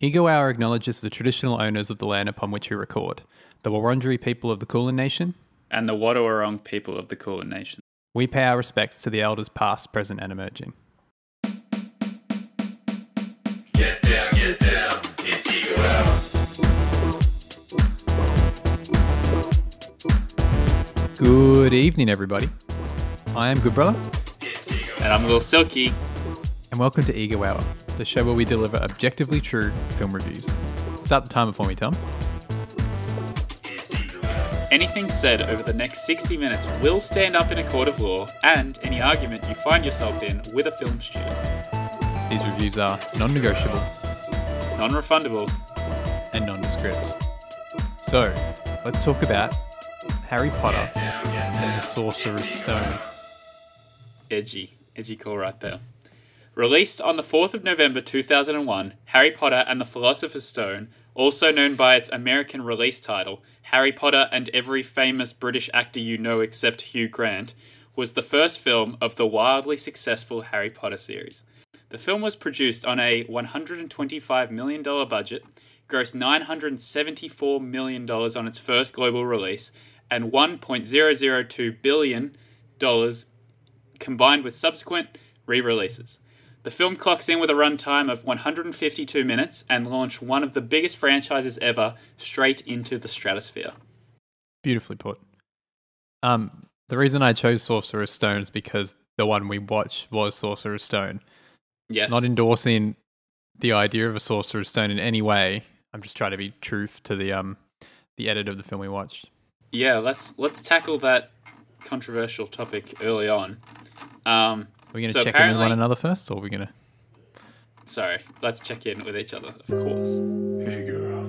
Ego Hour acknowledges the traditional owners of the land upon which we record, the Wurundjeri people of the Kulin Nation. and the Wadawurrung people of the Kulin Nation. We pay our respects to the elders past, present, and emerging. Get down, get down. It's Ego Hour. Good evening, everybody. I am Good Brother, And I'm Lil Silky. and welcome to Ego Hour, the show where we deliver objectively true film reviews. Start the timer for me, Tom. It's Ego Hour. Anything said over the next 60 minutes will stand up in a court of law, and any argument you find yourself in with a film student. These reviews are non negotiable Non refundable. and nondescript. So, let's talk about Harry Potter and the Sorcerer's Stone. Edgy. Edgy call right there. Released on the 4th of November 2001, Harry Potter and the Philosopher's Stone, also known by its American release title, Harry Potter and Every Famous British Actor You Know Except Hugh Grant, was the first film of the wildly successful Harry Potter series. The film was produced on a $125 million budget, grossed $974 million on its first global release, and $1.002 billion combined with subsequent re releases. The film clocks in with a runtime of 152 minutes and launched one of the biggest franchises ever straight into the stratosphere. Beautifully put. Um, the reason I chose Sorcerer's Stone is because the one we watched was Sorcerer's Stone. Yes. Not endorsing the idea of a Sorcerer's Stone in any way. I'm just trying to be truth to the um the edit of the film we watched. yeah, let's let's tackle that controversial topic early on. Um, Are we going to So check in with one another first, or are we going to? sorry, let's check in with each other, of course. Hey girl,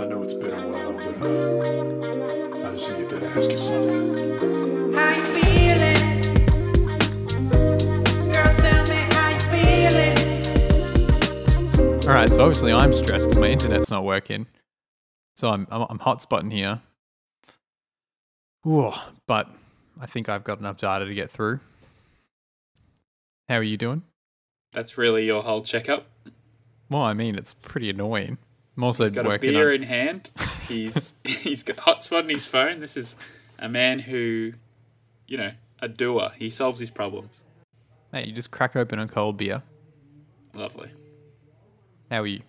I know it's been a while, but uh, I just needed to ask you something. How you feeling? Girl, tell me how you feeling. All right. So obviously I'm stressed because my internet's not working. So I'm I'm, I'm hotspotting here. Ooh, but I think I've got enough data to get through. How are you doing? That's really your whole checkup. Well, I mean, it's pretty annoying. I'm also He's got a beer on. in hand. He's he's got hotspot on his phone. This is a man who, you know, a doer. He solves his problems. Hey, you just crack open a cold beer. Lovely. How are you?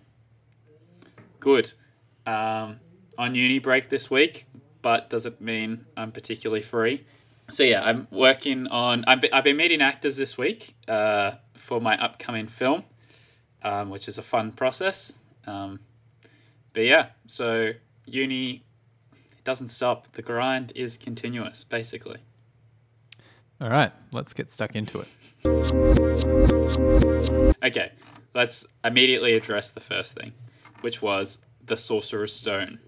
Good. Um, on uni break this week, but doesn't mean I'm particularly free. So yeah, I'm working on. I've been, I've been meeting actors this week uh, for my upcoming film, um, which is a fun process. Um, but yeah, so uni doesn't stop. The grind is continuous, basically. All right, let's get stuck into it. Okay, let's immediately address the first thing, which was the Sorcerer's Stone.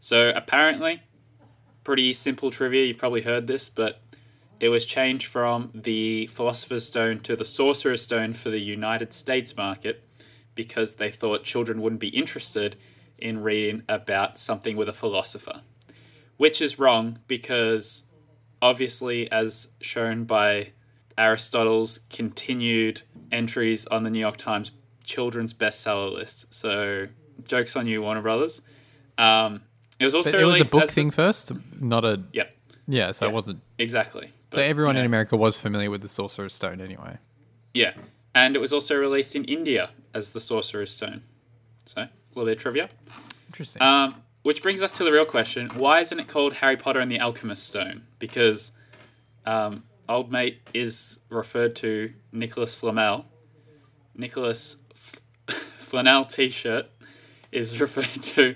So apparently, pretty simple trivia. You've probably heard this, but it was changed from the Philosopher's Stone to the Sorcerer's Stone for the United States market because they thought children wouldn't be interested in reading about something with a philosopher, which is wrong because obviously, as shown by Aristotle's continued entries on the New York Times children's bestseller list. So, jokes on you, Warner Brothers. Um, it was also But it was a book the- thing first, not a. Yep, Yeah, so Yeah. it wasn't. exactly. So everyone you in America was familiar with the Sorcerer's Stone anyway. Yeah, and it was also released in India as the Sorcerer's Stone. So, a little bit of trivia. Interesting. Um, which brings us to the real question: Why isn't it called Harry Potter and the Alchemist Stone? Because um, old mate is referred to Nicholas Flamel. Nicholas F- Flanell T-shirt is referred to.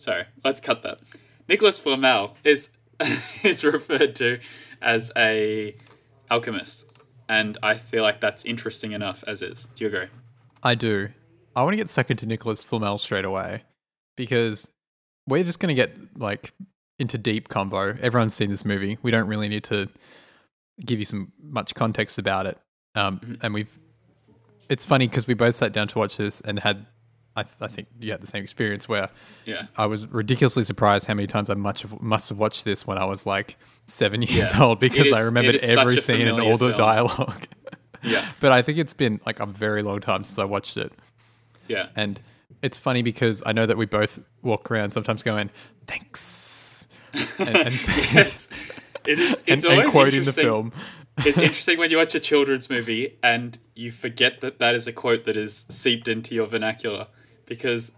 Sorry, let's cut that. Nicholas Flamel is is referred to as a alchemist, and I feel like that's interesting enough as is. Do you agree? I do. I want to get stuck into Nicholas Flamel straight away because we're just going to get like into deep combo. Everyone's seen this movie. We don't really need to give you some much context about it. Um, And we've. It's funny because we both sat down to watch this and had. I, I think you had the same experience where Yeah. I was ridiculously surprised how many times I much have, must have watched this when I was like seven years Yeah. old because It I remembered is every scene and all the film. dialogue. Yeah. But I think it's been like a very long time since I watched it. Yeah. And it's funny because I know that we both walk around sometimes going, thanks. And, and, yes. It is. and, It's and always quoting the film. it's interesting when you watch a children's movie and you forget that that is a quote that is seeped into your vernacular because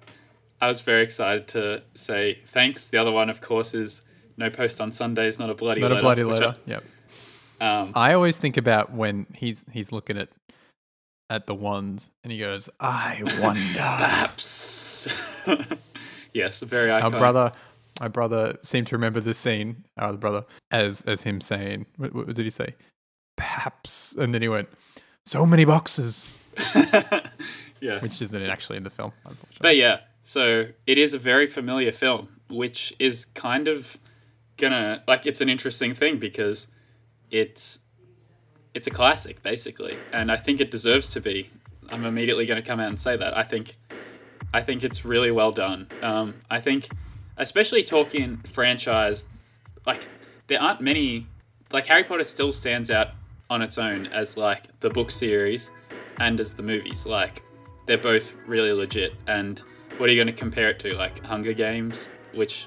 I was very excited to say thanks. The other one, of course, is no post on Sundays, not a bloody Not letter. a bloody letter. Yep. I- um, I always think about when he's he's looking at at the ones and he goes, I wonder. perhaps. yes, very our iconic. brother my brother seemed to remember this scene, our other brother, as as him saying what, what did he say? Perhaps and then he went, So many boxes. yes. Which isn't actually in the film, unfortunately. But yeah, so it is a very familiar film, which is kind of gonna like it's an interesting thing because it's it's a classic basically, and I think it deserves to be. I'm immediately going to come out and say that. I think I think it's really well done. Um, I think, especially talking franchise, like there aren't many. Like Harry Potter still stands out on its own as like the book series and as the movies. Like they're both really legit. And what are you going to compare it to? Like Hunger Games, which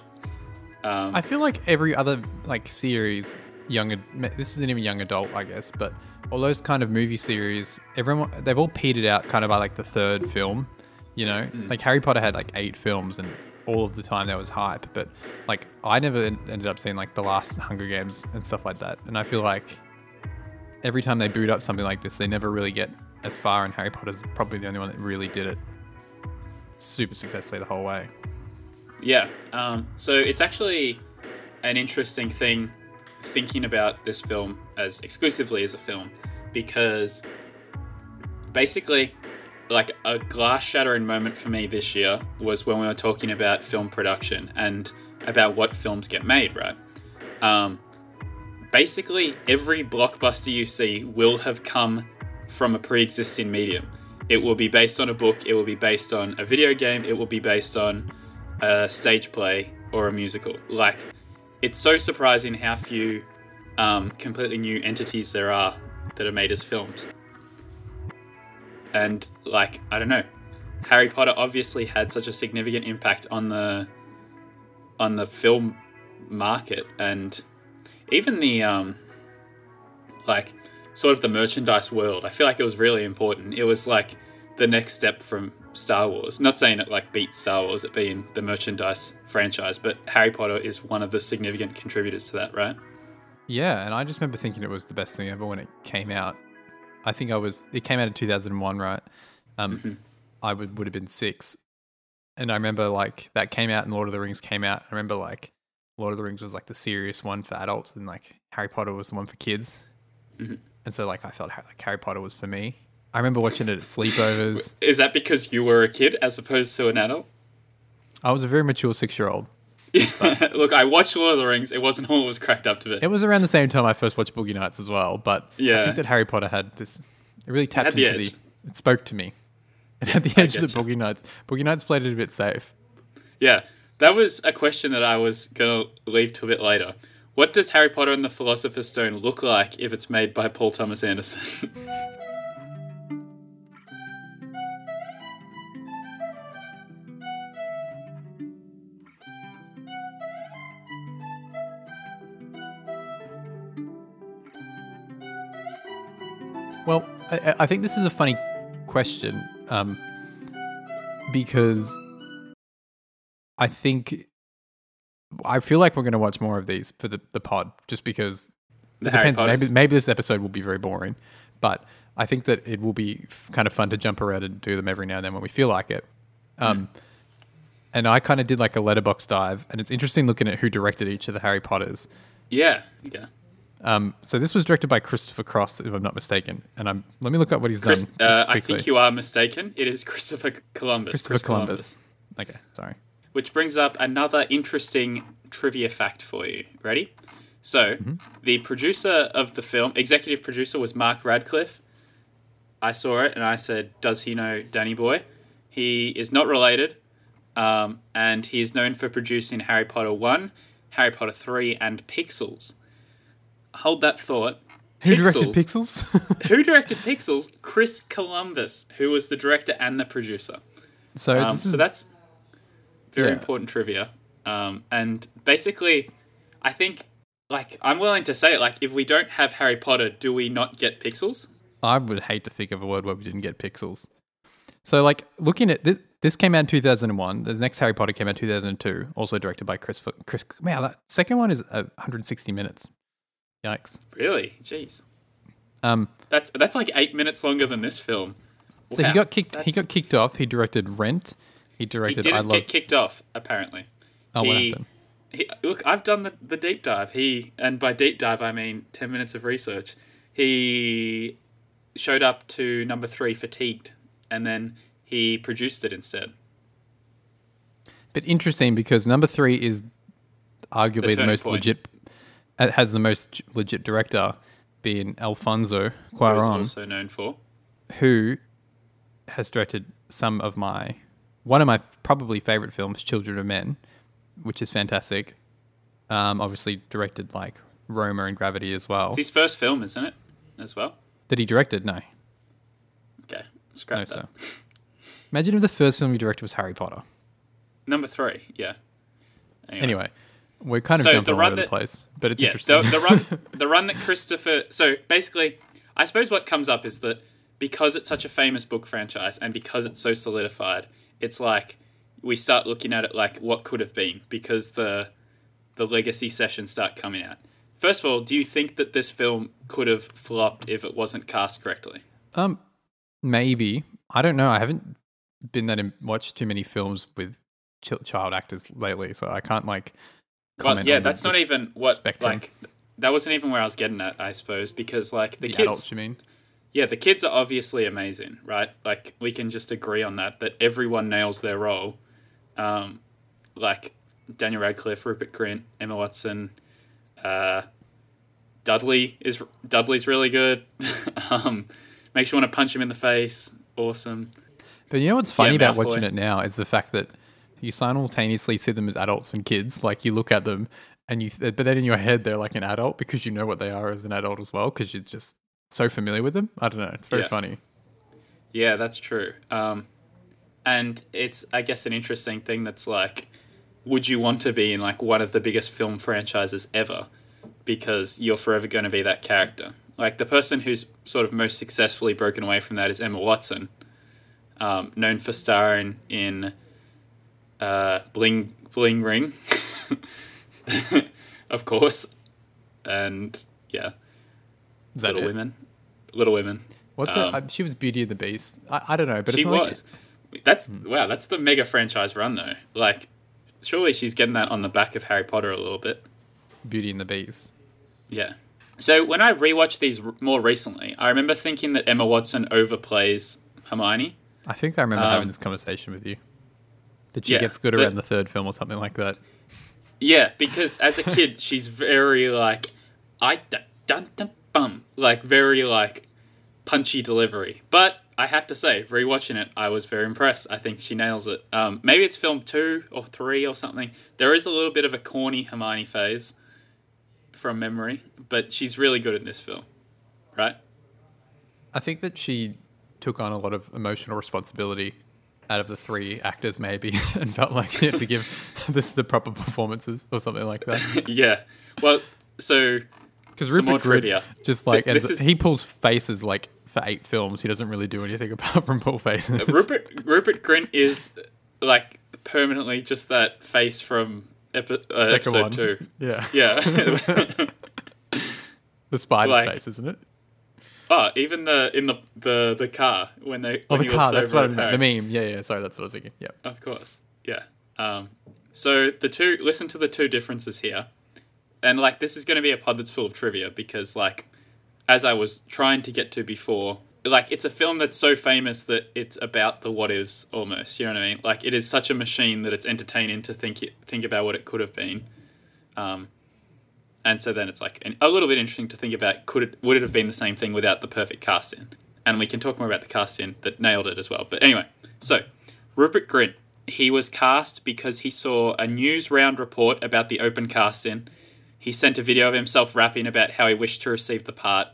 um, I feel like every other like series, young this isn't even young adult, I guess, but all those kind of movie series, everyone they've all petered out kind of by like the third film. You know, like Harry Potter had like eight films, and all of the time there was hype. But like I never ended up seeing like the last Hunger Games and stuff like that. And I feel like every time they boot up something like this, they never really get as far. And Harry Potter's probably the only one that really did it super successfully the whole way. Yeah. Um, so it's actually an interesting thing thinking about this film as exclusively as a film because basically, like a glass shattering moment for me this year was when we were talking about film production and about what films get made, right? Um, basically, every blockbuster you see will have come from a pre existing medium. It will be based on a book, it will be based on a video game, it will be based on a stage play or a musical. Like, it's so surprising how few um, completely new entities there are that are made as films. And, like, I don't know. Harry Potter obviously had such a significant impact on the on the film market and even the um like sort of the merchandise world. I feel like it was really important. It was like the next step from Star Wars. Not saying it like beats Star Wars at being the merchandise franchise, but Harry Potter is one of the significant contributors to that, right? Yeah, and I just remember thinking it was the best thing ever when it came out. I think I was. It came out in two thousand one, right? Um, I would would have been six, and I remember like that came out and Lord of the Rings came out. I remember like Lord of the Rings was like the serious one for adults, and like Harry Potter was the one for kids. And so like I felt like Harry Potter was for me. I remember watching it at sleepovers. Is that because you were a kid as opposed to an adult? I was a very mature six year old. Look, I watched Lord of the Rings. It wasn't all it was cracked up to be. It was around the same time I first watched Boogie Nights as well, but yeah. I think that Harry Potter had this. It really tapped the into edge. the. It spoke to me. It had the edge of the. Boogie Nights. Boogie Nights played it a bit safe. Yeah, that was a question that I was gonna leave to a bit later. What does Harry Potter and the Philosopher's Stone look like if it's made by Paul Thomas Anderson? Well, I, I think this is a funny question um, because I think I feel like we're going to watch more of these for the, the pod, just because The it Harry depends. Maybe Potters? maybe this episode will be very boring, but I think that it will be f- kind of fun to jump around and do them every now and then when we feel like it. Um, And I kind of did like a Letterboxd dive, and it's interesting looking at who directed each of the Harry Potters. yeah, yeah. Um, so this was directed by Christopher Cross, if I'm not mistaken. And I'm let me look up what he's Chris, done. uh, I think you are mistaken. It is Christopher Columbus. Christopher Chris Columbus. Okay, sorry. Which brings up another interesting trivia fact for you. Ready? So, the producer of the film, executive producer, was Mark Radcliffe. I saw it and I said, Does he know Danny Boy? He is not related, um, and he is known for producing Harry Potter 1, Harry Potter 3, and Pixels. Hold that thought. Who directed Pixels? Who directed Pixels? Chris Columbus, who was the director and the producer. So Um, so is that's very Yeah. important trivia. Um, and basically, I think like I'm willing to say it. Like, if we don't have Harry Potter, do we not get Pixels? I would hate to think of a world where we didn't get pixels. So, like, looking at this, this came out in 2001. The next Harry Potter came out in 2002, also directed by Chris. Chris. Wow, that second one is uh, 160 minutes. Yikes. Really? Jeez, Um, that's that's like eight minutes longer than this film. so Wow, he got kicked. He got kicked off. He directed Rent. He He directed I didn't Love. get kicked off. Apparently. oh, what he- happened? He, look, I've done the, the deep dive. He and by deep dive I mean ten minutes of research. He showed up to number three fatigued, and then he produced it instead. But interesting because number three is arguably the, turning most point. legit. It has the most legit director, being Alfonso He Cuarón. also known for. who has directed some of my one of my probably favorite films, Children of Men, which is fantastic. Um, obviously directed like Roma and Gravity as well. It's his first film, isn't it? As well. That he directed? No, Okay, scrap no, that. sir. Imagine if the first film you directed was Harry Potter. Number three, yeah. Anyway, we're kind of So jumping the all over the place, but it's yeah, interesting. the, the run, the run that Christopher. So basically, I suppose what comes up is that because it's such a famous book franchise and because it's so solidified, it's like we start looking at it like what could have been because the the legacy sessions start coming out. First of all, do you think that this film could have flopped if it wasn't cast correctly? um, maybe I don't know. I haven't been that in, watched too many films with ch- child actors lately, so I can't like. Well, comment yeah, on the- that's not even what spectrum. like. That wasn't even where I was getting at, I suppose, because like the, the kids, adults. You mean? Yeah, the kids are obviously amazing, right? Like we can just agree on that. That everyone nails their role. Um, like Daniel Radcliffe, Rupert Grint, Emma Watson, uh, Dudley is Dudley's really good. um, makes you want to punch him in the face. Awesome. But you know what's funny Yeah, about watching it now is the fact that you simultaneously see them as adults and kids. Like you look at them and you, but then in your head they're like an adult because you know what they are as an adult as well because you're just so familiar with them. I don't know. It's very Yeah. funny. Yeah, that's true. Um, and it's, I guess, an interesting thing that's like, would you want to be in like one of the biggest film franchises ever? Because you're forever going to be that character. Like the person who's sort of most successfully broken away from that is Emma Watson, um, known for starring in uh, Bling Bling Ring, of course, and yeah, Is that Little it? Women, Little Women. What's Um, it? Uh, She was Beauty and the Beast. I, I don't know, but she it's not like- was. That's wow. That's the mega franchise run though. Like, surely she's getting that on the back of Harry Potter a little bit. Beauty and the Beast. Yeah. So when I rewatched these r- more recently, I remember thinking that Emma Watson overplays Hermione. I think I remember Um, having this conversation with you. That she yeah, gets good but- around the third film or something like that. Yeah, because as a kid, she's very like, I dun dun dun bum, like very like punchy delivery. But I have to say, rewatching it, I was very impressed. I think she nails it. Um, maybe it's film two or three or something. There is a little bit of a corny Hermione phase from memory, but she's really good in this film, right? I think that she took on a lot of emotional responsibility out of the three actors, maybe, and felt like she had to give this the proper performances or something like that. yeah. Well, so Because Rupert Grint trivia. just like ends- is- he pulls faces like for eight films. He doesn't really do anything apart from pull faces. Rupert Rupert Grint is like permanently just that face from epi- uh, episode one. two. Yeah, Yeah. the spider's Like- face, isn't it? oh, even the in the the, the car when they Oh, when the he car. That's what I meant. The meme. Yeah, yeah. Sorry, that's what I was thinking. Yeah. Of course. Yeah. Um, so the two listen to the two differences here. And like this is going to be a pod that's full of trivia because like as I was trying to get to before, like it's a film that's so famous that it's about the what ifs almost, you know what I mean? Like it is such a machine that it's entertaining to think think about what it could have been. Um and so then it's like an, a little bit interesting to think about could it would it have been the same thing without the perfect casting? And we can talk more about the casting that nailed it as well. But anyway, so Rupert Grint, he was cast because he saw a Newsround report about the open cast casting. He sent a video of himself rapping about how he wished to receive the part,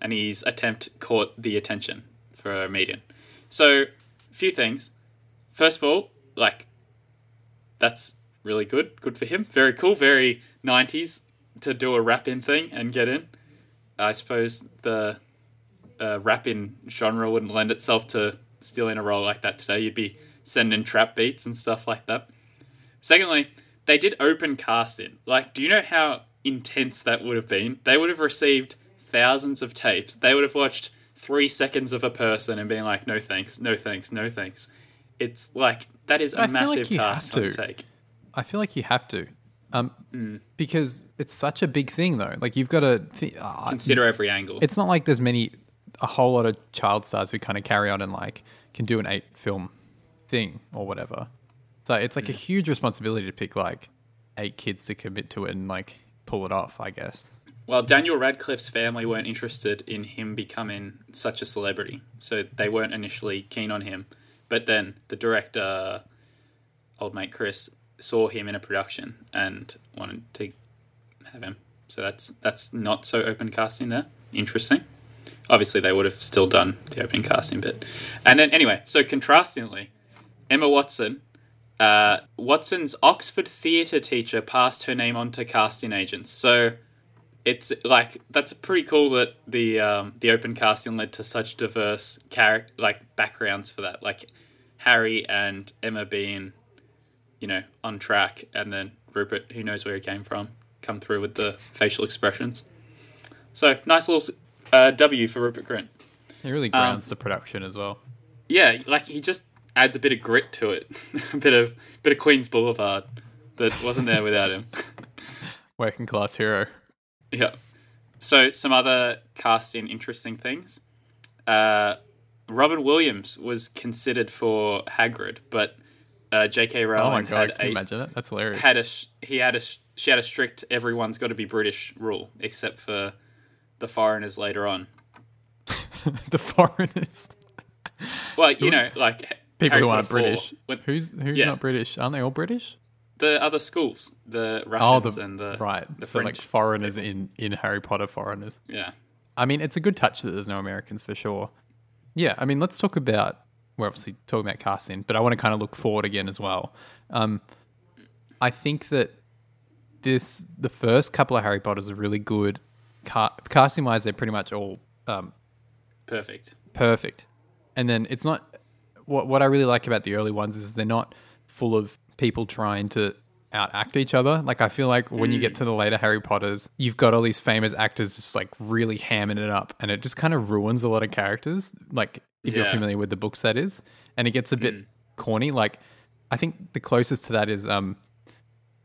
and his attempt caught the attention for a median. So, few things. first of all, like that's really good. Good for him. Very cool. Very nineties to do a rap in thing and get in. I suppose the uh, rap in genre wouldn't lend itself to stealing a role like that today. You'd be sending trap beats and stuff like that. Secondly, they did open casting. Like, do you know how intense that would have been? They would have received thousands of tapes. They would have watched three seconds of a person and been like, no thanks, no thanks, no thanks. It's like, that is a feel like massive task to take. I feel like you have to, um, Mm. because it's such a big thing though. Like you've got to. Th- uh, Consider every angle. it's not like there's many, a whole lot of child stars who kind of carry on and like can do an eight film thing or whatever. So it's like a huge responsibility to pick like eight kids to commit to it and like pull it off. I guess. Well, Daniel Radcliffe's family weren't interested in him becoming such a celebrity, so they weren't initially keen on him. But then the director, old mate Chris, saw him in a production and wanted to have him. So that's that's not so open casting there. Interesting. Obviously, they would have still done the open casting bit. And then anyway, so contrastingly, Emma Watson uh, Watson's Oxford theatre teacher passed her name on to casting agents. So it's like that's pretty cool that the um, the open casting led to such diverse character like backgrounds for that. Like Harry and Emma being, you know, on track, and then Rupert, who knows where he came from, come through with the facial expressions. So nice little uh, W for Rupert Grint. It really grounds the production as well. Yeah, like he just adds a bit of grit to it, a bit of bit of Queens Boulevard that wasn't there without him. Working class hero. Yeah. So some other casting interesting things. Uh, Robin Williams was considered for Hagrid, but uh, J.K. Oh Rowling my god! had Can you a imagine that? That's hilarious. had a he had a sh- she had a strict everyone's got to be British rule except for the foreigners later on. the foreigners. Well, you know, like People Harry who aren't 4, British. when- Who's who's Yeah. not British? Aren't they all British? the other schools, the Oh, Russians the, and the right. the so like French. foreigners in in Harry Potter foreigners. yeah. I mean, it's a good touch that there's no Americans for sure. Yeah, I mean, let's talk about. We're obviously talking about casting, but I want to kind of look forward again as well. Um, I think that this the first couple of Harry Potters are really good. Ca- casting wise, they're pretty much all um, Perfect. perfect. And then it's not what what I really like about the early ones is they're not full of people trying to outact each other. Like I feel like when you get to the later Harry Potters, you've got all these famous actors just like really hamming it up and it just kind of ruins a lot of characters. Like if you're familiar with the books that is. And it gets a bit corny. Like I think the closest to that is um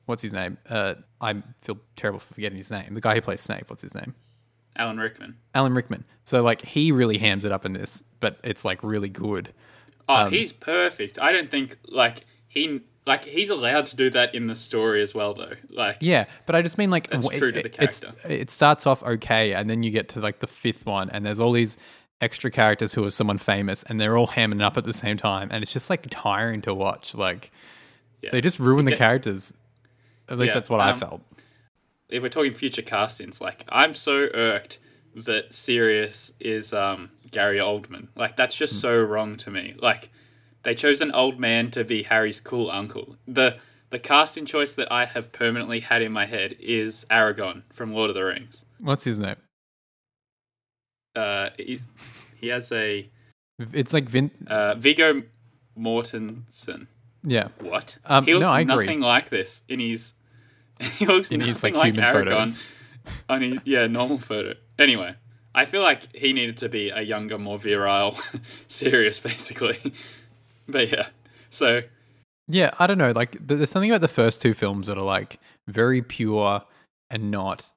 what's his name? Uh I feel terrible for forgetting his name. The guy who plays Snape, what's his name? Alan Rickman. Alan Rickman. So like he really hams it up in this, but it's like really good. Oh, Um, he's perfect. I don't think like he like he's allowed to do that in the story as well though. Like Yeah, but I just mean like That's w- true to the character. It starts off okay, and then you get to like the fifth one, and there's all these extra characters who are someone famous, and they're all hamming up at the same time, and it's just like tiring to watch. Like Yeah. they just ruin the characters. At least Yeah, that's what I um, felt. if we're talking future castings, like I'm so irked that Sirius is um, Gary Oldman. Like that's Hmm. just so wrong to me. Like they chose an old man to be Harry's cool uncle. The the casting choice that I have permanently had in my head is Aragorn from Lord of the Rings. What's his name? Uh, he has a It's like Vin. uh, Viggo Mortensen. Yeah, What? Um, he looks no, I agree. nothing like this in his. He looks In nothing his, like, like human Aragorn photos. on his yeah normal photo. Anyway, I feel like he needed to be a younger, more virile, Sirius, basically. But yeah, so yeah. I don't know. Like there's something about the first two films that are like very pure and not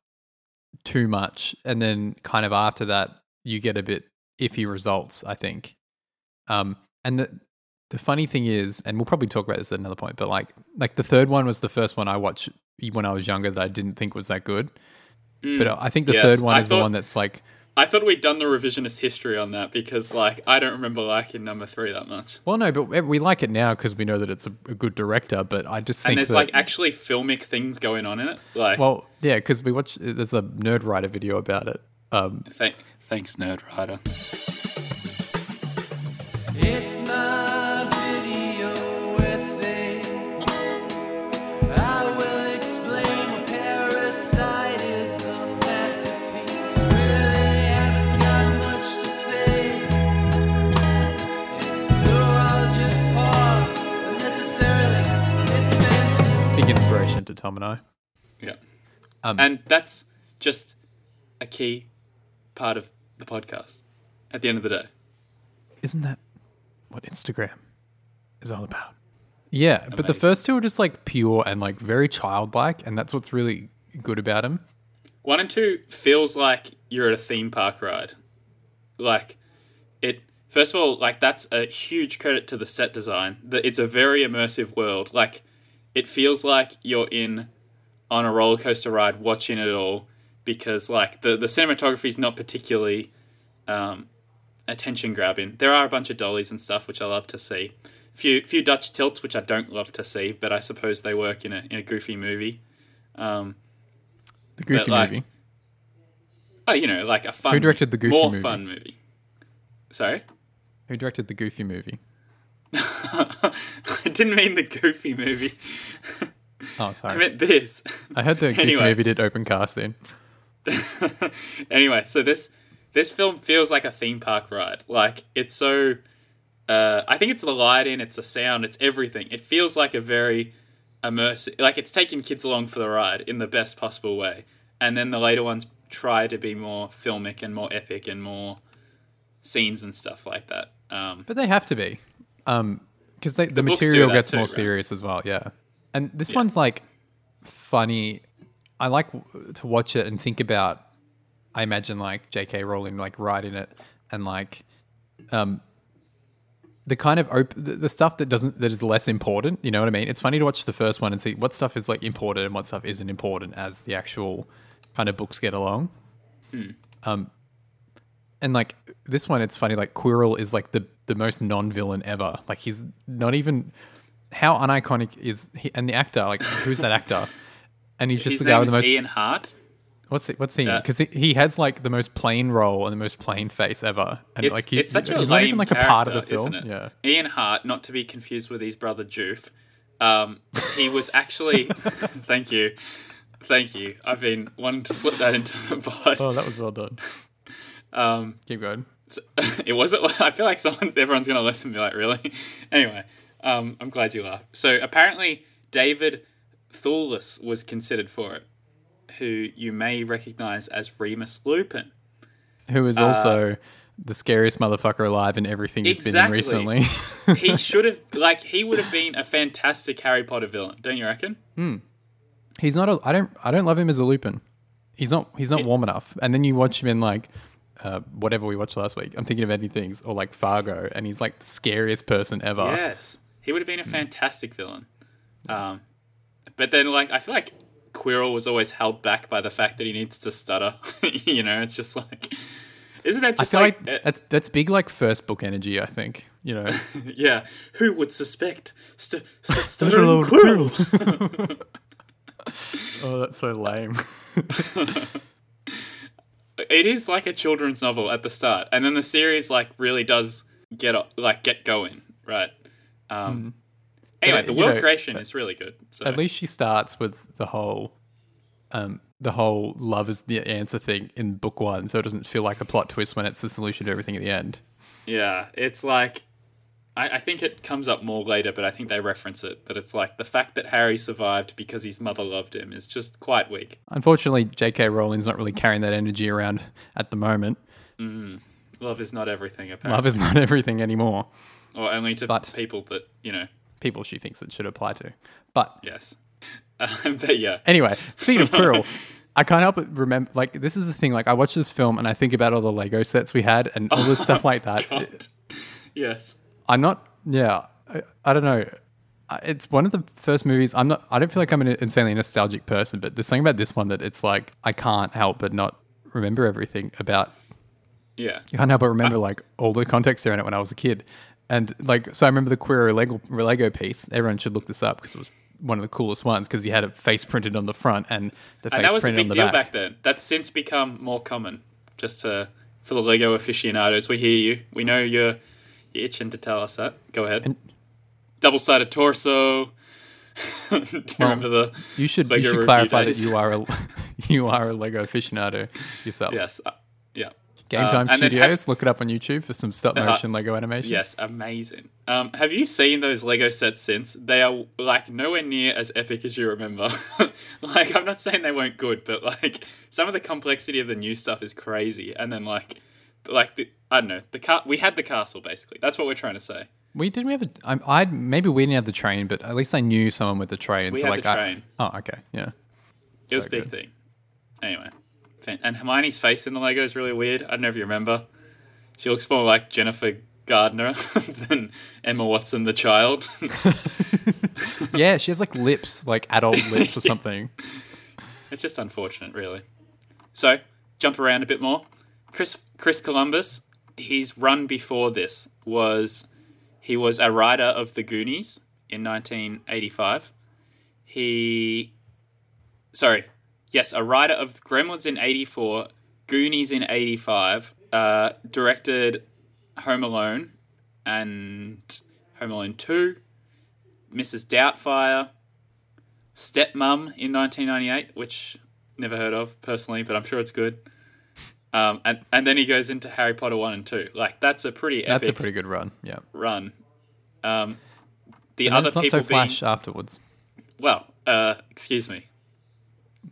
too much, and then kind of after that you get a bit iffy results. I think. Um, and the the funny thing is, and we'll probably talk about this at another point, but like like the third one was the first one I watched when I was younger that I didn't think was that good. But I think the Mm. Yes, third one I is the one that's like I thought we'd done the revisionist history on that because like I don't remember liking number three that much. well, no, but we like it now because we know that it's a, a good director. But I just think And there's that, like actually filmic things going on in it. Like, well, yeah, because we watch. There's a nerd writer video about it. Um, th- thanks, Nerd Writer. It's my Big inspiration to Tom and I. Yeah. Um, and that's just a key part of the podcast at the end of the day. Isn't that what Instagram is all about? Yeah, but the first two are just like pure and like very childlike, and that's what's really good about them. One and two feels like you're at a theme park ride. Like it first of all, like that's a huge credit to the set design. That it's a very immersive world. Like it feels like you're in on a roller coaster ride watching it all because like the the cinematography is not particularly um, attention grabbing. There are a bunch of dollies and stuff which I love to see. Few few Dutch tilts which I don't love to see, but I suppose they work in a in a goofy movie. Um, The Goofy like, movie. Oh, you know, like a fun. Who directed the Goofy more movie? fun movie? Sorry, Who directed the Goofy movie? I didn't mean the Goofy movie. Oh, sorry. I meant this. I heard the Goofy Anyway. movie did open casting. anyway, so this this film feels like a theme park ride. Like it's so. Uh, I think it's the lighting, it's the sound, it's everything. It feels like a very immersive. Like it's taking kids along for the ride in the best possible way. And then the later ones try to be more filmic and more epic and more scenes and stuff like that. Um, But they have to be. Um, because the, the material gets too, more right? serious as well. Yeah, and this Yeah. one's like funny. I like w- to watch it and think about. I imagine like J.K. Rowling like writing it and like, um, the kind of op- the, the stuff that doesn't that is less important. You know what I mean? It's funny to watch the first one and see what stuff is like important and what stuff isn't important as the actual kind of books get along. Hmm. Um, and like this one, it's funny. Like Quirrell is like the the most non-villain ever. Like he's not even how uniconic is he? And the actor, like who's that actor? And he's just his the guy with the most. Ian Hart. What's it, what's he? Because he, he has like the most plain role and the most plain face ever. And It's, like he, it's such a he's not even like a part of the film. Yeah. Ian Hart, not to be confused with his brother Joof. Um, he was actually. thank you, thank you. I've been wanting to slip that into the pod. Oh, that was well done. Um, Keep going. So- it wasn't. I feel like someone's everyone's gonna listen and be like, really? Anyway, um, I'm glad you laughed. So apparently, David Thewlis was considered for it, who you may recognize as Remus Lupin. Who is also the scariest motherfucker alive in everything he's been in Exactly. recently. He should have, like, he would have been a fantastic Harry Potter villain, don't you reckon? Hmm. He's not a I don't I don't love him as a Lupin. He's not he's not warm enough. And then you watch him in like uh, whatever we watched last week. I'm Thinking of Ending Things or like Fargo, and he's like the scariest person ever. Yes, he would have been a fantastic villain. Um, but then, like, I feel like Quirrell was always held back by the fact that he needs to stutter. you know, it's just like, isn't that I just feel like, like, uh, that's that's big like first book energy. I think you know. yeah? Who would suspect st- st- stuttering Quirrell? oh, that's so lame. It is like a children's novel at the start, and then the series like really does get like get going, right? Um, Anyway, But, the world know, creation is really good. So. At least she starts with the whole, um, the whole love is the answer thing in book one, so it doesn't feel like a plot twist when it's the solution to everything at the end. Yeah, it's like I, I think it comes up more later, but I think they reference it. But it's like the fact that Harry survived because his mother loved him is just quite weak. Unfortunately, J.K. Rowling's not really carrying that energy around at the moment. Love is not everything, apparently, Love is not everything anymore. or only to but- people that you know. People she thinks it should apply to. But Yes, um, but yeah, anyway, speaking of Quirrell, I can't help but remember. Like, this is the thing. Like, I watch this film and I think about all the Lego sets we had and all this stuff like that. God. yes, I'm not. Yeah, I, I don't know. It's one of the first movies. I'm not. I don't feel like I'm an insanely nostalgic person, but there's something about this one that it's like I can't help but not remember everything about. yeah, You can't help but remember uh. like all the context around it when I was a kid, and like so I remember the Quirrell Lego Lego piece. Everyone should look this up because it was one of the coolest ones because he had a face printed on the front and the face and that was a big deal back. back then. That's since become more common. Just to for the Lego aficionados, we hear you. We know you're itching to tell us that. Go ahead. And- double sided torso. Do you remember the? You should you should clarify days. that you are a you are a Lego aficionado yourself. Yes. Uh, yeah. Game Uh, Time then Studios. have- look it up on YouTube for some stop motion Lego animation. Yes, amazing. Um, have you seen those Lego sets since? They are like nowhere near as epic as you remember. like I'm not saying they weren't good, but like some of the complexity of the new stuff is crazy. And then like, like the, I don't know, the car. We had the castle basically. That's what we're trying to say. We didn't we have a. I, I maybe we didn't have the train, but at least I knew someone with the train. We so had like the I- train. oh, okay, yeah. It was So a big good. thing. Anyway, and Hermione's face in the Lego is really weird. I don't know if you remember. She looks more like Jennifer Gardner than Emma Watson, the child. Yeah, she has like lips, like adult lips or something. It's just unfortunate, really. So, jump around a bit more. Chris Chris Columbus, his run before this was he was a writer of The Goonies in 1985. He sorry, yes, a writer of Gremlins in 84, Goonies in 85, uh, directed Home Alone and Home Alone 2, Mrs. Doubtfire, Stepmom in 1998, which never heard of personally, but I'm sure it's good. Um, and and then he goes into Harry Potter one and two. Like that's a pretty epic That's a pretty good run. Yeah. run. Um, the And other it's not people so flash being afterwards. well, uh, excuse me,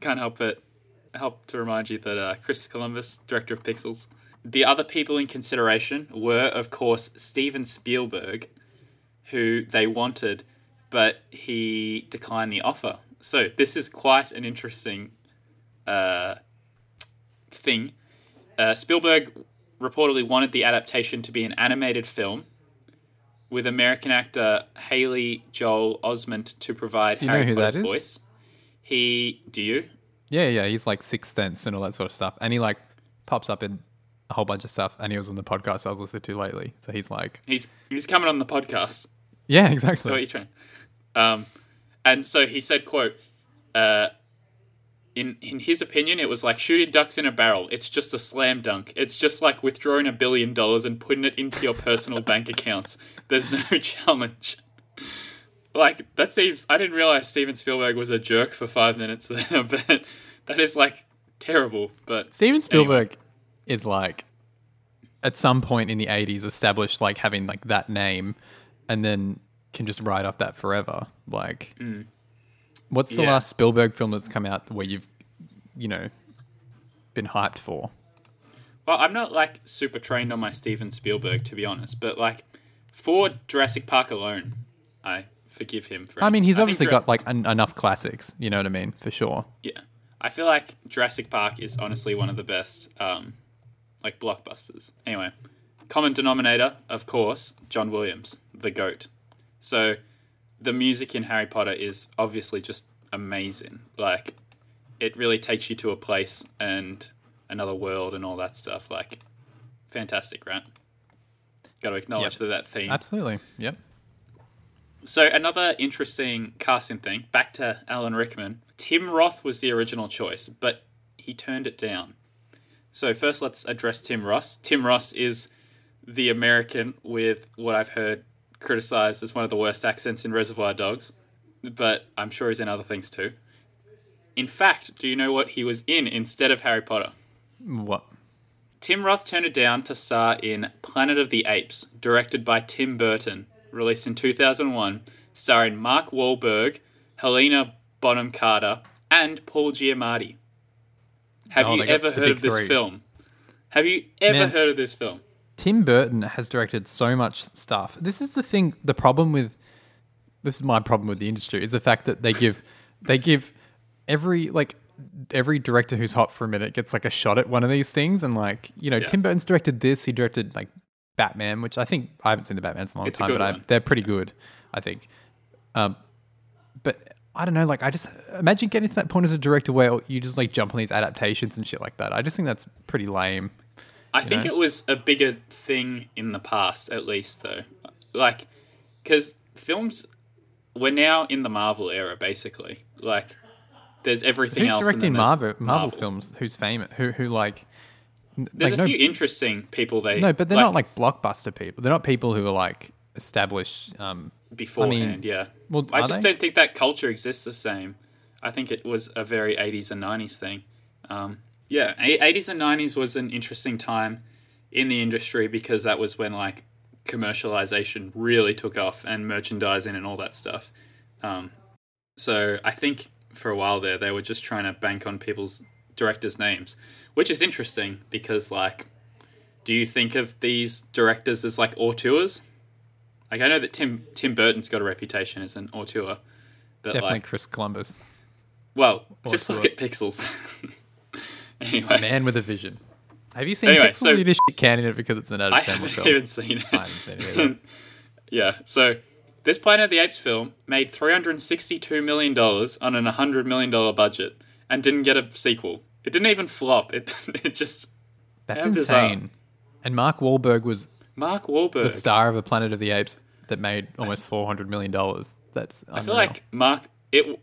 can't help but help to remind you that uh, Chris Columbus, director of Pixels. The other people in consideration were, of course, Steven Spielberg, who they wanted, but he declined the offer. So this is quite an interesting uh, thing. Uh, Spielberg reportedly wanted the adaptation to be an animated film with American actor Haley Joel Osment to provide Do you Harry know who Potter's that is? voice. He, do you? Yeah, yeah. He's like Sixth Sense and all that sort of stuff, and he like pops up in a whole bunch of stuff. And he was on the podcast I was listening to lately, so he's like, He's he's coming on the podcast. yeah, So exactly. what you trying? Um, and so he said, "quote uh, In in his opinion, it was like shooting ducks in a barrel. It's just a slam dunk. It's just like withdrawing a billion dollars and putting it into your personal bank accounts. There's no challenge." Like that seems. I didn't realize Steven Spielberg was a jerk for five minutes there, but that is like terrible. But Steven Spielberg is like at some point in the 80s established like having like that name and then can just ride off that forever. Like mm. What's the Yeah. last Spielberg film that's come out where you've you know been hyped for? Well, I'm not like super trained on my Steven Spielberg to be honest, but like for Jurassic Park alone, I forgive him for. I mean, he's think obviously Jura- got like en- enough classics, you know what I mean? For sure. yeah. I feel like Jurassic Park is honestly one of the best, um, like blockbusters. Anyway, common denominator, of course, John Williams, the goat. So, the music in Harry Potter is obviously just amazing. Like, it really takes you to a place and another world and all that stuff. Like, fantastic, right? Got to acknowledge Yep. that that theme. Absolutely. Yep. So another interesting casting thing. Back to Alan Rickman. Tim Roth was the original choice, but he turned it down. So first, let's address Tim Roth. Tim Roth is the American with what I've heard criticized as one of the worst accents in Reservoir Dogs, but I'm sure he's in other things too. In fact, do you know what he was in instead of Harry Potter? What? Tim Roth turned it down to star in Planet of the Apes, directed by Tim Burton, released in 2001, starring Mark Wahlberg, Helena Bonham Carter, and Paul Giamatti. Have Oh, you ever heard of this film? Have you ever Man. heard of this film? Tim Burton has directed so much stuff. This is the thing. The problem with this is my problem with the industry is the fact that they give they give every like every director who's hot for a minute gets like a shot at one of these things, and like you know Yeah. Tim Burton's directed this. He directed like Batman, which I think I haven't seen the Batman's in a long It's time, good but I, they're pretty good. I think. Um, but I don't know. Like, I just imagine getting to that point as a director where you just like jump on these adaptations and shit like that. I just think that's pretty lame. I think know? it was a bigger thing in the past, at least, though. Like, because films, we're now in the Marvel era, basically. Like, there's everything Who's else. and directing there's Marvel Marvel films? Who's famous? Who who like? There's like, a no, few interesting people they no, but they're not like blockbuster people. They're not people who are like established. Um, beforehand. yeah. well, I just they? don't think that culture exists the same. I think it was a very 80s and 90s thing. Um, yeah, 80s and 90s was an interesting time in the industry because that was when like commercialization really took off and merchandising and all that stuff. Um, so I think for a while there they were just trying to bank on people's directors' names, which is interesting because like, do you think of these directors as like auteurs? Like I know that Tim Tim Burton's got a reputation as an auteur, but Definitely like, Chris Columbus, well, just look at Pixels. anyway, man with a vision. Have you seen Anyway, so- you just shit canning it because it's an Adam I Sandler haven't film. even seen it. I haven't seen it either. Yeah, so this Planet of the Apes film made $362 million on an $100 million budget and didn't get a sequel. It didn't even flop. It, it just. That's bizarre. insane. And Mark Wahlberg was Mark Wahlberg. the star of a Planet of the Apes that made almost four hundred million dollars. That's I feel like Mark. It.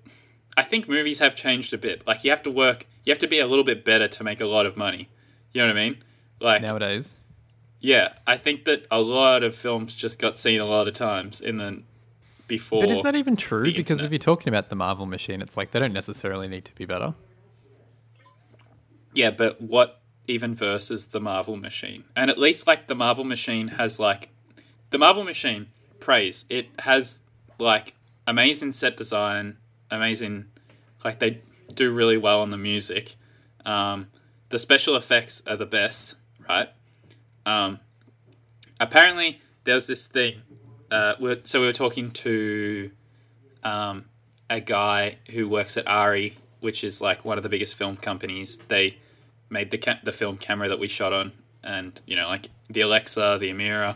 I think movies have changed a bit. Like, you have to work. You have to be a little bit better to make a lot of money. You know what I mean? Like, nowadays. yeah, I think that a lot of films just got seen a lot of times in the before. But is that even true? Because if you're talking about the Marvel machine, it's like they don't necessarily need to be better. Yeah, but what even versus the Marvel machine? And at least like the Marvel machine has like the Marvel machine praise. It has like amazing set design, amazing like they do really well on the music. Um, the special effects are the best, right? Um, apparently, was this thing. Uh, we're, so we were talking to um, a guy who works at ARRI, which is like one of the biggest film companies. They made the ca- the film camera that we shot on, and you know, like the Alexa, the Amira,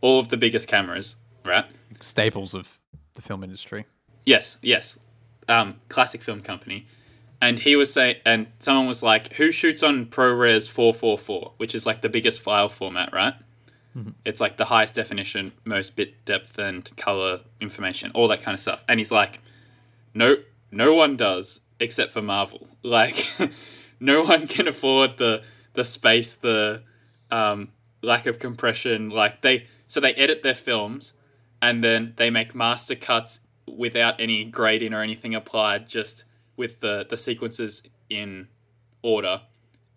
all of the biggest cameras, right? Staples of the film industry. Yes, yes. Um, classic film company. And he was saying, and someone was like, who shoots on ProRes 444, which is like the biggest file format, right? It's like the highest definition, most bit depth and color information, all that kind of stuff. And he's like, no, no one does except for Marvel. Like, no one can afford the the space, the um, lack of compression. Like they, so they edit their films, and then they make master cuts without any grading or anything applied, just with the the sequences in order,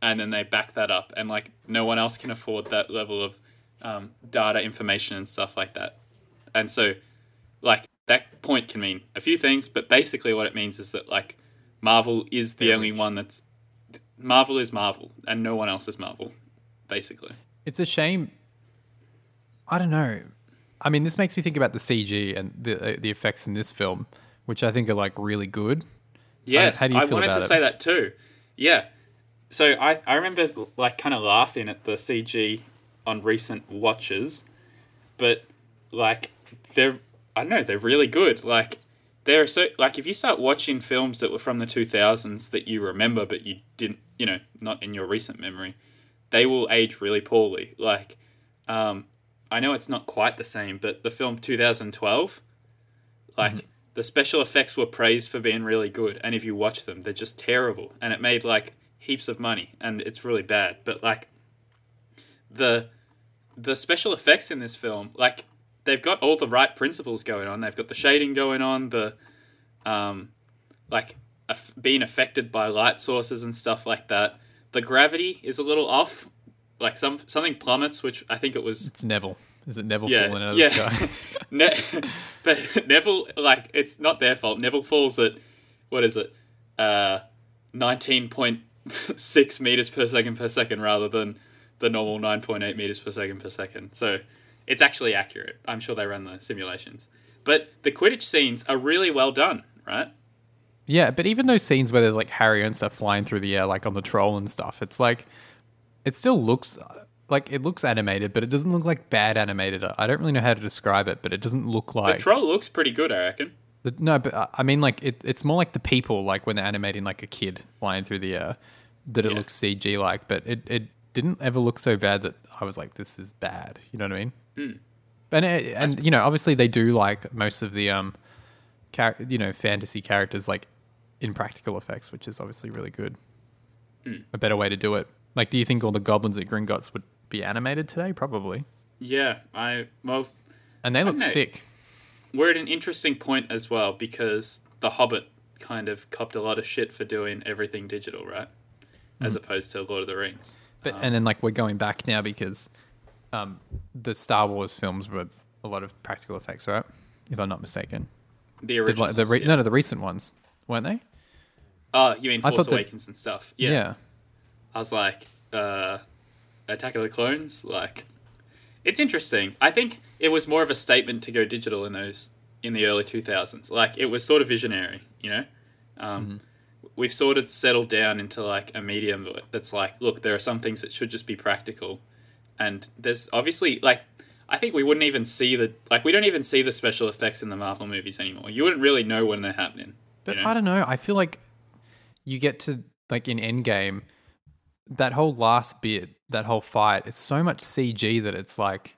and then they back that up. And like, no one else can afford that level of um, data information and stuff like that. And so, like that point can mean a few things, but basically what it means is that like Marvel is the They're only rich. one that's Marvel is Marvel and no one else is Marvel, basically. It's a shame. I don't know. I mean, this makes me think about the CG and the uh, the effects in this film, which I think are like really good. Yes, how do you I wanted to it? say that too. Yeah. So I, I remember like kind of laughing at the CG on recent watches, but like they're I don't know they're really good. Like they're so like if you start watching films that were from the two thousands that you remember but you didn't you know not in your recent memory, they will age really poorly. Like um, I know it's not quite the same, but the film two thousand twelve, like the special effects were praised for being really good, and if you watch them, they're just terrible, and it made like heaps of money, and it's really bad. But like the the special effects in this film, like they've got all the right principles going on. They've got the shading going on, the um, like being affected by light sources and stuff like that. The gravity is a little off. Like some something plummets, which I think it was It's Neville. Is it Neville yeah, falling out of yeah. the sky? ne- but Neville, like, it's not their fault. Neville falls at what is it, uh, nineteen point six meters per second per second, rather than the normal nine point eight meters per second per second. So it's actually accurate. I'm sure they ran the simulations. But the Quidditch scenes are really well done, right? Yeah, but even those scenes where there's like Harry and stuff flying through the air, like on the troll and stuff, it's like it still looks like it looks animated, but it doesn't look like bad animated. I don't really know how to describe it, but it doesn't look like The troll looks pretty good, I reckon. the- no. But uh, I mean, like it, it's more like the people, like when they're animating like a kid flying through the air, that it Yeah. looks CG like. But it it didn't ever look so bad that I was like, this is bad. You know what I mean? Hmm. And it, and you know, obviously they do like most of the um, char- you know, fantasy characters like in practical effects, which is obviously really good. Hmm. A better way to do it. Like, do you think all the goblins at Gringotts would be animated today? Probably. Yeah, I well, And they look sick. we're at an interesting point as well because The Hobbit kind of copped a lot of shit for doing everything digital, right? As hmm. opposed to Lord of the Rings. But um, and then like we're going back now because um, the Star Wars films were a lot of practical effects, right? If I'm not mistaken. The original. like, the re- No, no, the recent ones weren't they? Oh, you mean Force that- Awakens and stuff? Yeah. I was like, uh, Attack of the Clones. Like, it's interesting. I think it was more of a statement to go digital in those in the early 2000s. Like, it was sort of visionary, you know. Um, We've sort of settled down into like a medium that's like, look, there are some things that should just be practical, and there's obviously like. I think we wouldn't even see the like we don't even see the special effects in the Marvel movies anymore. You wouldn't really know when they're happening. But you know? I don't know. I feel like you get to like in Endgame, that whole last bit, that whole fight, it's so much CG that it's like,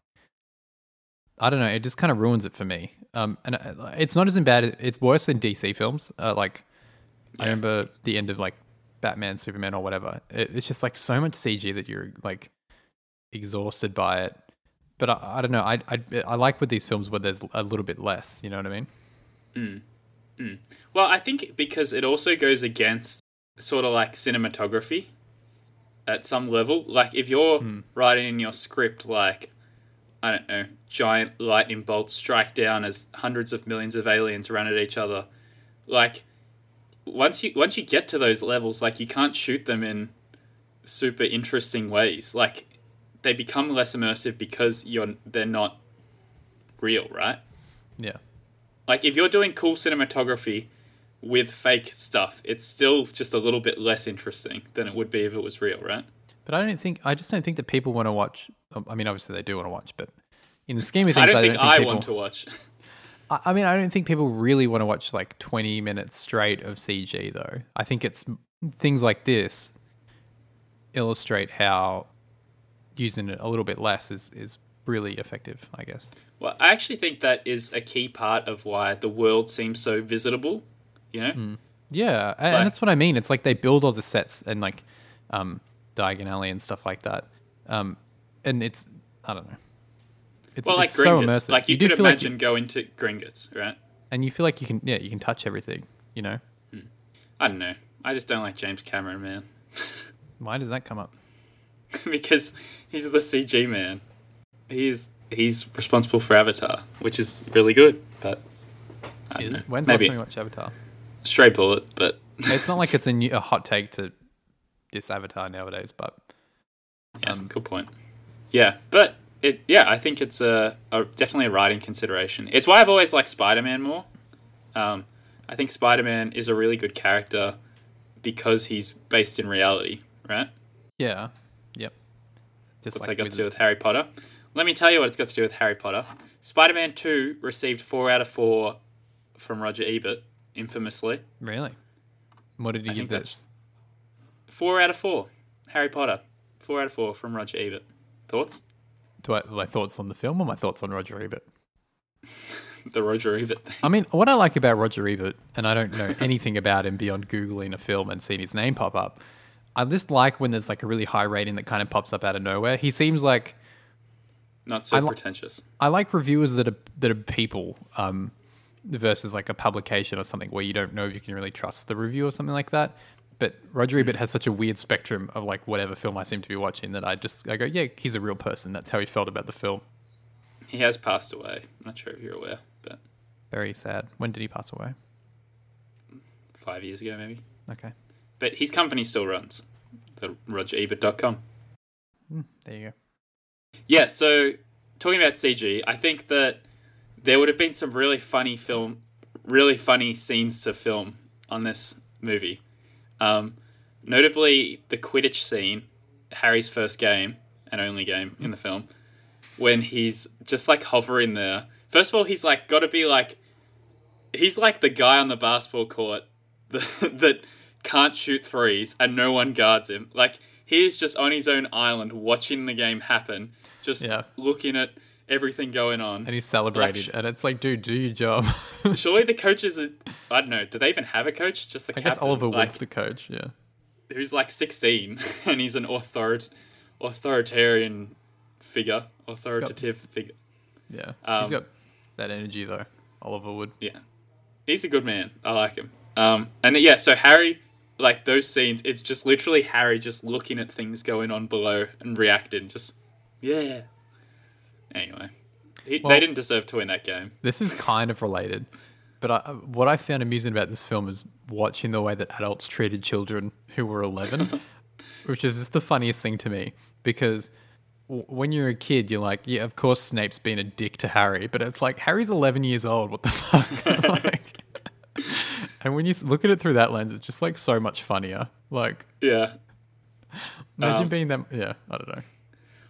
I don't know. It just kind of ruins it for me. Um, and uh, it's not as bad. It's worse than DC films. Uh, like, I remember the end of like Batman, Superman, or whatever. It, it's just like so much CG that you're like exhausted by it. But I, I don't know. I, I I like with these films where there's a little bit less. You know what I mean? Well, I think because it also goes against sort of like cinematography at some level. Like if you're hmm. writing in your script, like I don't know, giant lightning bolts strike down as hundreds of millions of aliens run at each other. Like once you once you get to those levels, like you can't shoot them in super interesting ways. Like they become less immersive because you're they're not real, right? Yeah. Like if you're doing cool cinematography with fake stuff, it's still just a little bit less interesting than it would be if it was real, right? But I don't think I just don't think that people want to watch. um, I mean, obviously they do want to watch, but in the scheme of things, I things, don't think I people, want to watch. I, I mean, I don't think people really want to watch like twenty minutes straight of CG though. I think it's things like this illustrate how using it a little bit less is is really effective. I guess. Well, I actually think that is a key part of why the world seems so visitable. You know, Yeah, a- Like- and that's what I mean. It's like they build all the sets and like um, Diagon Alley and stuff like that. Um, and it's I don't know. It's, well, like it's so immersive. like you, do could feel like imagine going to Gringotts, right? and you feel like you can yeah you can touch everything. You know I don't know. I just don't like James Cameron, man, why does that come up? because he's the CG man. He's he's responsible for Avatar, which is really good, but I don't Is know. When's the last time you watched Avatar? Stray bullet, but It's not like it's a, new, a hot take to diss Avatar nowadays, but Yeah, Um, good point. Yeah, but it yeah, I think it's a, a definitely a writing consideration. It's why I've always liked Spider Man more. Um, I think Spider Man is a really good character because he's based in reality, right? yeah, yep. Just What's like that got to do with Harry Potter? Let me tell you what it's got to do with Harry Potter. Spider Man Two received four out of four from Roger Ebert, infamously. really. What did he I give this? Four out of four. Harry Potter. Four out of four from Roger Ebert. Thoughts? Do I, my thoughts on the film or my thoughts on Roger Ebert? The Roger Ebert thing. I mean, what I like about Roger Ebert, and I don't know anything about him beyond Googling a film and seeing his name pop up, I just like when there's like a really high rating that kind of pops up out of nowhere. He seems like Not so I li- pretentious. I like reviewers that are that are people um, versus like a publication or something where you don't know if you can really trust the review or something like that. But Roger Ebert mm. has such a weird spectrum of like whatever film I seem to be watching that I just I go, yeah, he's a real person. That's how he felt about the film. He has passed away. I'm not sure if you're aware, but Very sad. When did he pass away? five years ago maybe. Okay, But his company still runs. The RogerEbert.com. Hmm, there you go. Yeah, so talking about CG, I think that there would have been some really funny film, really funny scenes to film on this movie. Um, notably, the Quidditch scene, Harry's first game and only game in the film, when he's just like hovering there. First of all, he's like got to be like, he's like the guy on the basketball court that, that can't shoot threes and no one guards him. Like he's just on his own island watching the game happen, just Yeah. looking at everything going on. And he's celebrated, Like, and it's like, dude, do your job. Surely the coaches are, I don't know, do they even have a coach? Just the I captain? guess Oliver like, Wood's the coach. Yeah. who's like 16 and he's an author- authoritarian figure, authoritative figure. Yeah, Um, he's got that energy though. Oliver Wood. Yeah, he's a good man. I like him. Um, and then, yeah, so Harry, like those scenes, it's just literally Harry just looking at things going on below and reacting. Just yeah. Anyway, he, Well- they didn't deserve to win that game. This is kind of related, but I, what I found amusing about this film is watching the way that adults treated children who were 11, which is just the funniest thing to me because when you're a kid, you're like, yeah, of course Snape's been a dick to Harry, but it's like Harry's 11 years old. What the fuck? like, and when you look at it through that lens, it's just like so much funnier. Like, Yeah. imagine Um, being that. Yeah, I don't know.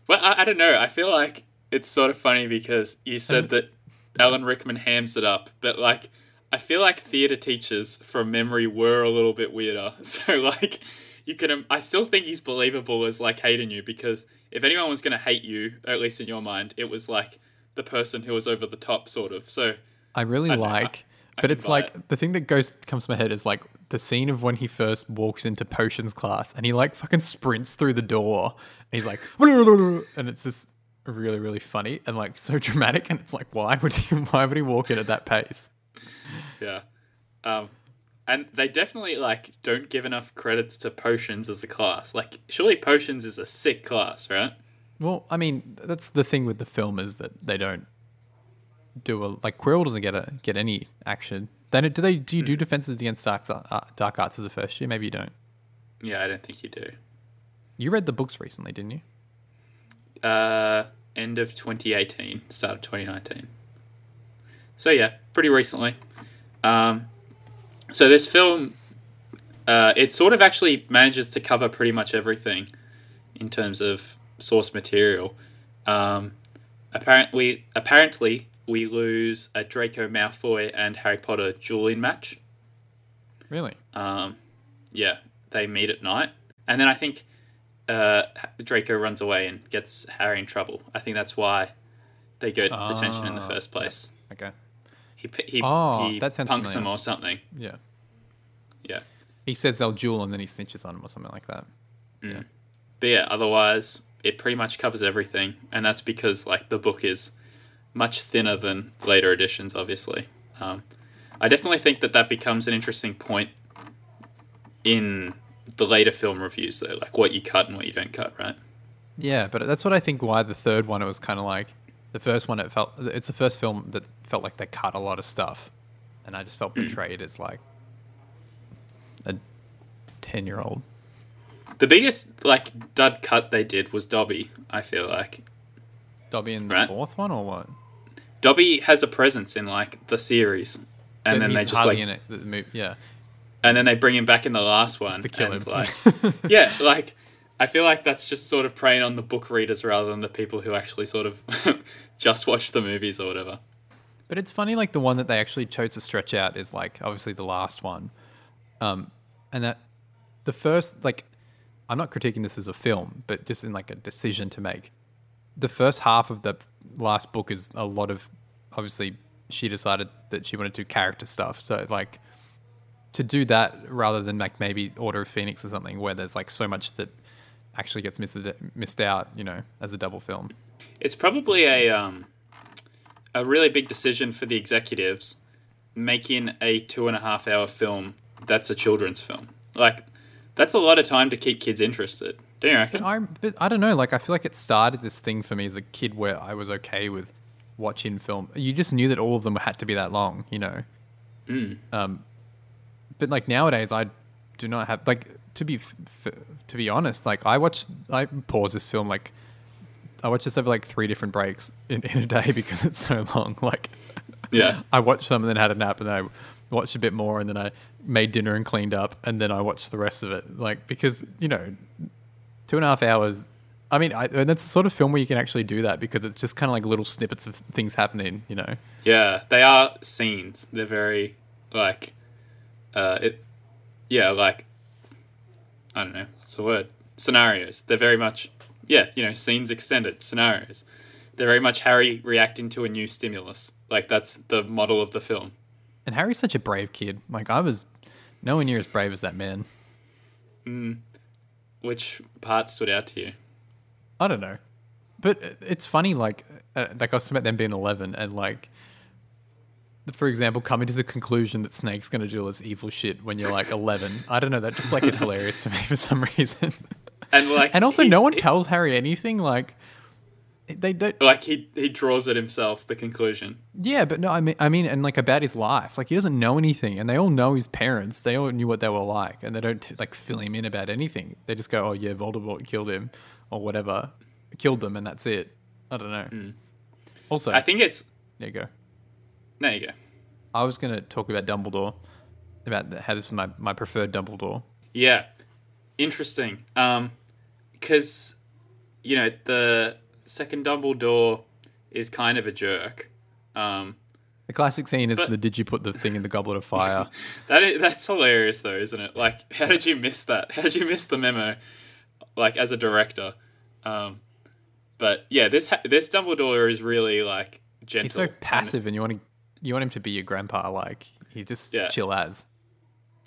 Well, I, I don't know. I feel like it's sort of funny because you said that Alan Rickman hams it up, but like, I feel like theater teachers from memory were a little bit weirder. So like, you can. I still think he's believable as like hating you because if anyone was going to hate you, at least in your mind, it was like the person who was over the top, sort of. So I really I like, I but it's like it. the thing that goes comes to my head is like the scene of when he first walks into potions class and he like fucking sprints through the door and he's like, and it's just really really funny and like so dramatic and it's like why would he why would he walk in at that pace? yeah, um, and they definitely like don't give enough credits to potions as a class. Like, surely potions is a sick class, right? Well, I mean that's the thing with the film is that they don't do a like Quirrell doesn't get a get any action. Then do they do you do defenses against dark uh, dark arts as a first year? Maybe you don't. Yeah, I don't think you do. You read the books recently, didn't you? Uh, end of 2018, start of 2019. So yeah, pretty recently. Um, so this film, uh, it sort of actually manages to cover pretty much everything in terms of source material. Um, apparently, apparently, we lose a Draco Malfoy and Harry Potter dueling match. Really? Um, yeah, they meet at night, and then I think uh, Draco runs away and gets Harry in trouble. I think that's why they go to detention in the Ah, first place. Okay. He he, Oh, he that sounds punks familiar. him or something. Yeah. Yeah, He says they'll duel and then he snitches on him or something like that. Yeah. but yeah, otherwise it pretty much covers everything, and that's because like the book is much thinner than later editions. Obviously, um, I definitely think that that becomes an interesting point in the later film reviews, though, like what you cut and what you don't cut, right? Yeah, but that's what I think why the third one it was kind of like the first one it felt it's the first film that felt like they cut a lot of stuff and I just felt hmm. betrayed as like a 10-year-old. The biggest like dud cut they did was Dobby. I feel like Dobby in the Right. fourth one or what? Dobby has a presence in like the series, and But then they just hardly like, in it, the movie. Yeah. And then they bring him back in the last one to kill him. Like, yeah, like I feel like that's just sort of preying on the book readers rather than the people who actually sort of just watch the movies or whatever. But it's funny, like the one that they actually chose to stretch out is like obviously the last one, um, and that the first like I'm not critiquing this as a film, but just in like a decision to make. The first half of the last book is a lot of obviously she decided that she wanted to do character stuff, so like to do that rather than like maybe Order of Phoenix or something where there's like so much that actually gets missed missed out, you know, as a double film. It's probably a um, a really big decision for the executives making a two and a half hour film that's a children's film. Like that's a lot of time to keep kids interested. Do you reckon? I but I don't know. Like I feel like it started this thing for me as a kid where I was okay with watching film. You just knew that all of them had to be that long, you know. Um, but like nowadays, I do not have like to be f- f- to be honest. Like I watch, I pause this film like I watch this over like three different breaks in, in a day because it's so long. Like Yeah. I watched some and then had a nap and then I watched a bit more and then I made dinner and cleaned up and then I watched the rest of it. Like because you know, two and a half hours. I mean, I, and that's the sort of film where you can actually do that because it's just kind of like little snippets of things happening. You know, Yeah, they are scenes. They're very like, uh, it, yeah, like, I don't know what's the word. Scenarios. They're very much, yeah, you know, scenes extended scenarios. They're very much Harry reacting to a new stimulus. Like that's the model of the film. and Harry's such a brave kid. Like I was nowhere near as brave as that man. Which part stood out to you? I don't know, but it's funny. Like, uh, like I was talking about them being eleven, and like, for example, coming to the conclusion that Snape's going to do all this evil shit when you're like 11. I don't know. That just like is hilarious to me for some reason. And like, and also, no one tells Harry anything. Like they don't. Like he he draws it himself. The conclusion. Yeah, but no, I mean, I mean, and like about his life. Like he doesn't know anything, and they all know his parents. They all knew what they were like, and they don't like fill him in about anything. They just go, "Oh yeah, Voldemort killed him, or whatever, killed them, and that's it." I don't know. Also, Hmm. I think it's. there you go. There you go. I was going to talk about Dumbledore, about how this is my, my preferred Dumbledore. Yeah, interesting. Um, because you know the second Dumbledore is kind of a jerk. Um, The classic scene is But- the "Did you put the thing in the goblet of fire?" that is, that's hilarious though, isn't it? Like, how did you miss that? How did you miss the memo? Like as a director. Um, but yeah, this this Dumbledore is really like gentle. He's so and- passive, and you want to you want him to be your grandpa. Like he just Yeah. chill as.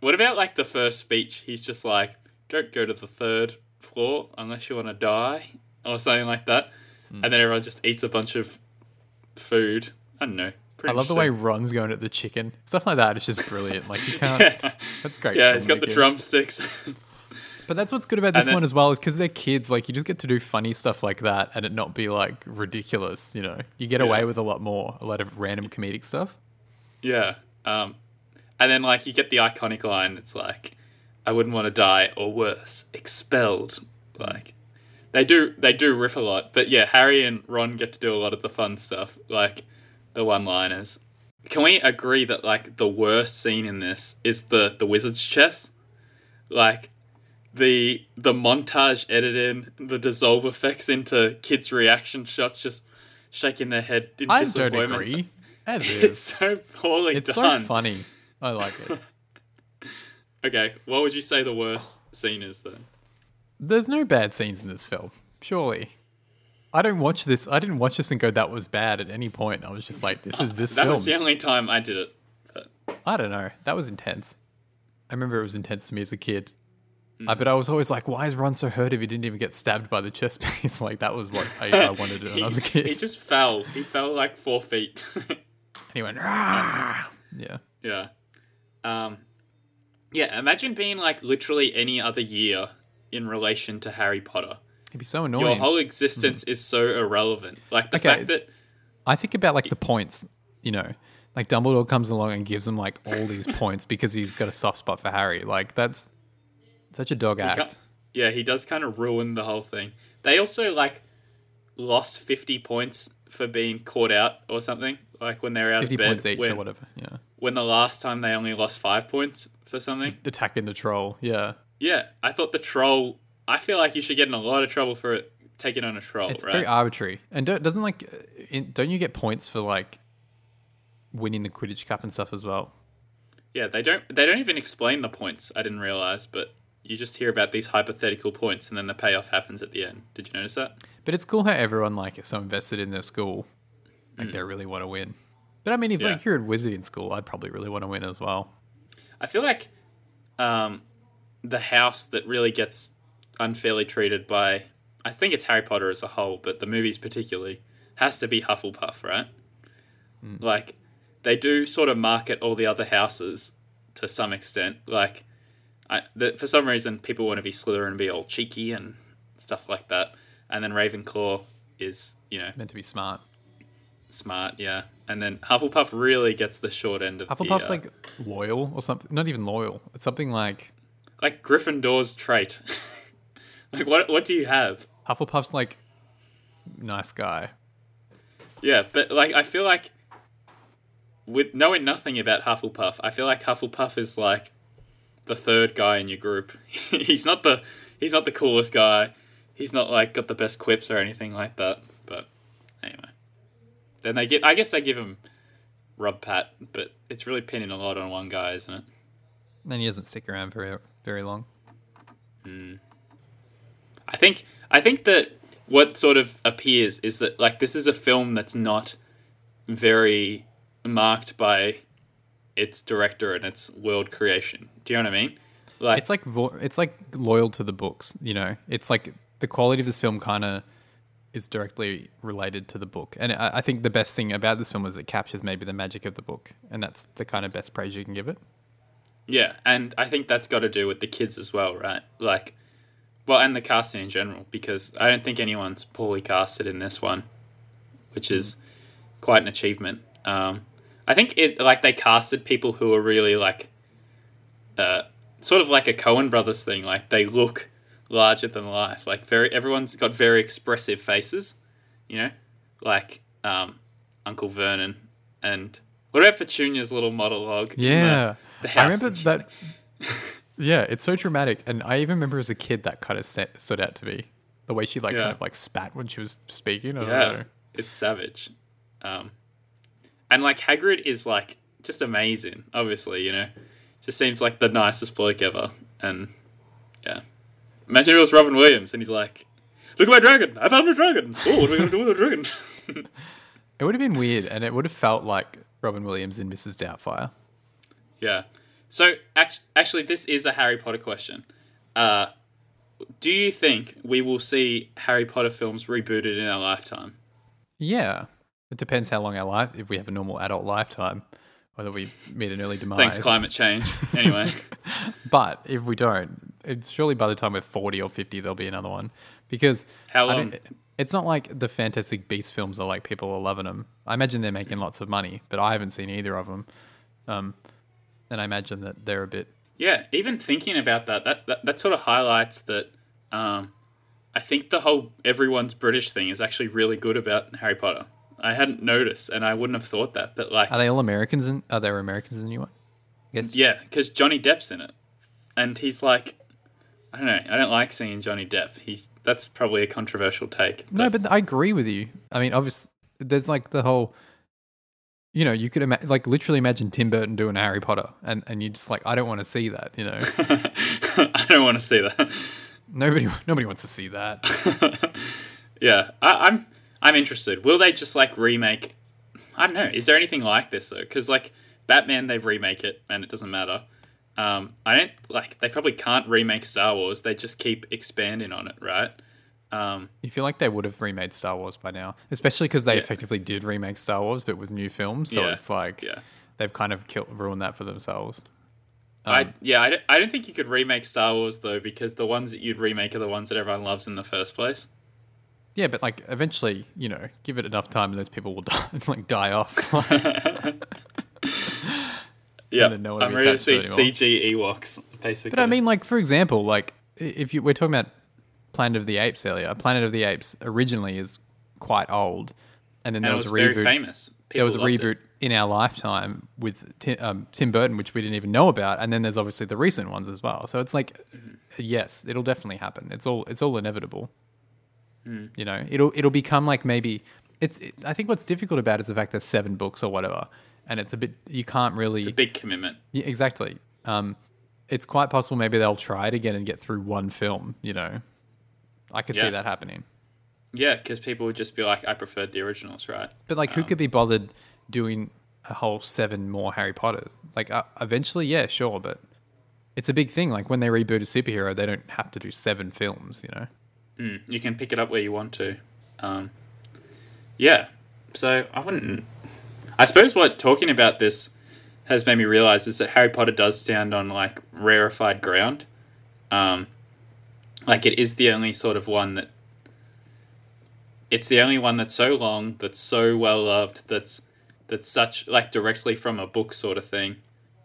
What about like the first speech? He's just like, "Don't go to the third floor unless you want to die," or something like that. Hmm. And then everyone just eats a bunch of food. I don't know. I love the way. Ron's going at the chicken. Stuff like that is just brilliant. Like you can't. Yeah, That's great. yeah. He's got the drumsticks. But that's what's good about this then- one as well, is because they're kids. Like you just get to do funny stuff like that, and it not be like ridiculous. You know, you get away with a lot more, a lot of random comedic stuff. yeah. Um, and then like you get the iconic line. It's like, "I wouldn't want to die, or worse, expelled." Like they do, they do riff a lot. But yeah, Harry and Ron get to do a lot of the fun stuff, like the one-liners. Can we agree that like the worst scene in this is the the wizard's chess? Like the the montage editing, the dissolve effects into kids' reaction shots, just shaking their head in I don't disappointment. agree. As It's is, so poorly it's done. so funny. I like it. Okay, what would you say the worst scene is then? There's no bad scenes in this film, surely. I don't watch this. I didn't watch this and go, "That was bad." At any point, I was just like, "This is this That film." was the only time I did it. But I don't know. That was intense. I remember it was intense to me as a kid. Mm. Uh, but I was always like, why is Ron so hurt if he didn't even get stabbed by the chess piece? like, that was what I, I wanted to do when I was a kid. he just fell. He fell like four feet. and he went, "Rah!" yeah. yeah. Um, yeah, imagine being like literally any other year in relation to Harry Potter. It'd be so annoying. Your whole existence is so irrelevant. Like the Okay. fact that I think about like the points, you know, like Dumbledore comes along and gives him like all these points because he's got a soft spot for Harry. Like, that's such a dog act. Yeah, he does kind of ruin the whole thing. They also like lost fifty points for being caught out or something. Like when they're out 50 of bed. points each when, or whatever. Yeah. when the last time they only lost five points for something. Attacking the troll. Yeah. Yeah, I thought the troll. I feel like you should get in a lot of trouble for it, taking on a troll, It's right? very arbitrary. And don't, doesn't like, in, don't you get points for like winning the Quidditch Cup and stuff as well? yeah, they don't. They don't even explain the points. I didn't realize, but you just hear about these hypothetical points, and then the payoff happens at the end. Did you notice that? But it's cool how everyone like is so invested in their school, like they really want to win. But I mean, if. Yeah. like you're a wizard in school, I'd probably really want to win as well. I feel like um, the house that really gets unfairly treated by, I think it's Harry Potter as a whole, but the movies particularly, has to be Hufflepuff, right? Like, they do sort of market all the other houses to some extent. Like, I, the, for some reason, people want to be Slytherin and be all cheeky and stuff like that. And then Ravenclaw is, you know, Meant to be smart. smart, yeah. And then Hufflepuff really gets the short end of Hufflepuff's the, uh, like loyal or something. Not even loyal. It's something like like Gryffindor's trait. like what what do you have? Hufflepuff's like nice guy. Yeah, but like I feel like with knowing nothing about Hufflepuff, I feel like Hufflepuff is like the third guy in your group. he's not the he's not the coolest guy. He's not like got the best quips or anything like that. But anyway. Then they get I guess they give him rub pat, but it's really pinning a lot on one guy, isn't it? Then he doesn't stick around very very long. Hmm. I think I think that what sort of appears is that like this is a film that's not very marked by its director and its world creation. Do you know what I mean? Like It's like vo- it's like loyal to the books. You know, it's like the quality of this film kind of is directly related to the book. And I, I think the best thing about this film is it captures maybe the magic of the book, and that's the kind of best praise you can give it. Yeah, and I think that's got to do with the kids as well, right? Like, well, and the casting in general, because I don't think anyone's poorly casted in this one, which is quite an achievement. Um, I think it like they casted people who are really like, uh, sort of like a Coen brothers thing. Like they look larger than life. Like very, everyone's got very expressive faces, you know, like um, Uncle Vernon and what about Petunia's little monologue? in the- Yeah, the I remember that. like- yeah, it's so dramatic, and I even remember as a kid that kind of set, stood out to me. The way she like Yeah. kind of like spat when she was speaking. I Yeah, it's savage. Um, and like Hagrid is like just amazing. Obviously, you know, just seems like the nicest bloke ever. And yeah, imagine it was Robin Williams, and he's like, "Look at my dragon! I found a dragon. Oh, what are we gonna do with a dragon?" It would have been weird, and it would have felt like Robin Williams in Mrs. Doubtfire. yeah. So act- actually, this is a Harry Potter question. Uh, do you think we will see Harry Potter films rebooted in our lifetime? Yeah, it depends how long our life. If we have a normal adult lifetime, whether we meet an early demise. Thanks, climate change. Anyway. But if we don't, it's surely by the time we're 40 or 50, there'll be another one. Because How long? it's not like the Fantastic Beast films are like people are loving them. I imagine they're making lots of money, but I haven't seen either of them. Um, and I imagine that they're a bit. Yeah, even thinking about that, that that, that sort of highlights that. Um, I think the whole everyone's British thing is actually really good about Harry Potter. I hadn't noticed, and I wouldn't have thought that, but like, Are they all Americans? In, are there Americans in the new one? I guess. yeah, because Johnny Depp's in it, and he's like, I don't know, I don't like seeing Johnny Depp. He's that's probably a controversial take. No, but I agree with you. I mean, obviously, there's like the whole. You know, you could ima- like literally imagine Tim Burton doing Harry Potter, and and you just like, I don't want to see that. You know, I don't want to see that. nobody nobody wants to see that. yeah, I, I'm I'm interested. Will they just like remake? I don't know. Is there anything like this though? Because like Batman, they remake it and it doesn't matter. Um, I don't like. They probably can't remake Star Wars. They just keep expanding on it, right? Um, You feel like they would have remade Star Wars by now, especially because they Yeah. effectively did remake Star Wars, but with new films. So Yeah. it's like yeah. they've kind of killed, ruined that for themselves. Um, I yeah. I don't, I don't think you could remake Star Wars though, because the ones that you'd remake are the ones that everyone loves in the first place. Yeah, but like eventually, you know, give it enough time, and those people will die, like die off. Yeah, then no I'm ready to see to. CG Ewoks. Basically, but I mean, like for example, like if you we're talking about Planet of the Apes earlier, Planet of the Apes originally is quite old, and then and there it was, was a reboot. very famous. there was a reboot it. in our lifetime with Tim, um, Tim Burton, which we didn't even know about, and then there's obviously the recent ones as well. So it's like, yes, it'll definitely happen. It's all it's all inevitable. Hmm. You know, it'll it'll become like maybe it's. It, I think what's difficult about it is the fact there's seven books or whatever, and it's a bit you can't really It's a big commitment. yeah, exactly. Um, it's quite possible maybe they'll try it again and get through one film. You know, I could see that happening. Yeah, because people would just be like, "I preferred the originals," right? But like, who Um, could be bothered doing a whole seven more Harry Potters? Like, uh, eventually, yeah, sure, but it's a big thing. Like when they reboot a superhero, they don't have to do seven films. You know, Mm, you can pick it up where you want to. Um, yeah, so I wouldn't. I suppose what talking about this has made me realize is that Harry Potter does stand on like rarefied ground. Um, like it is the only sort of one that. It's the only one that's so long, that's so well loved, that's that's such like directly from a book sort of thing.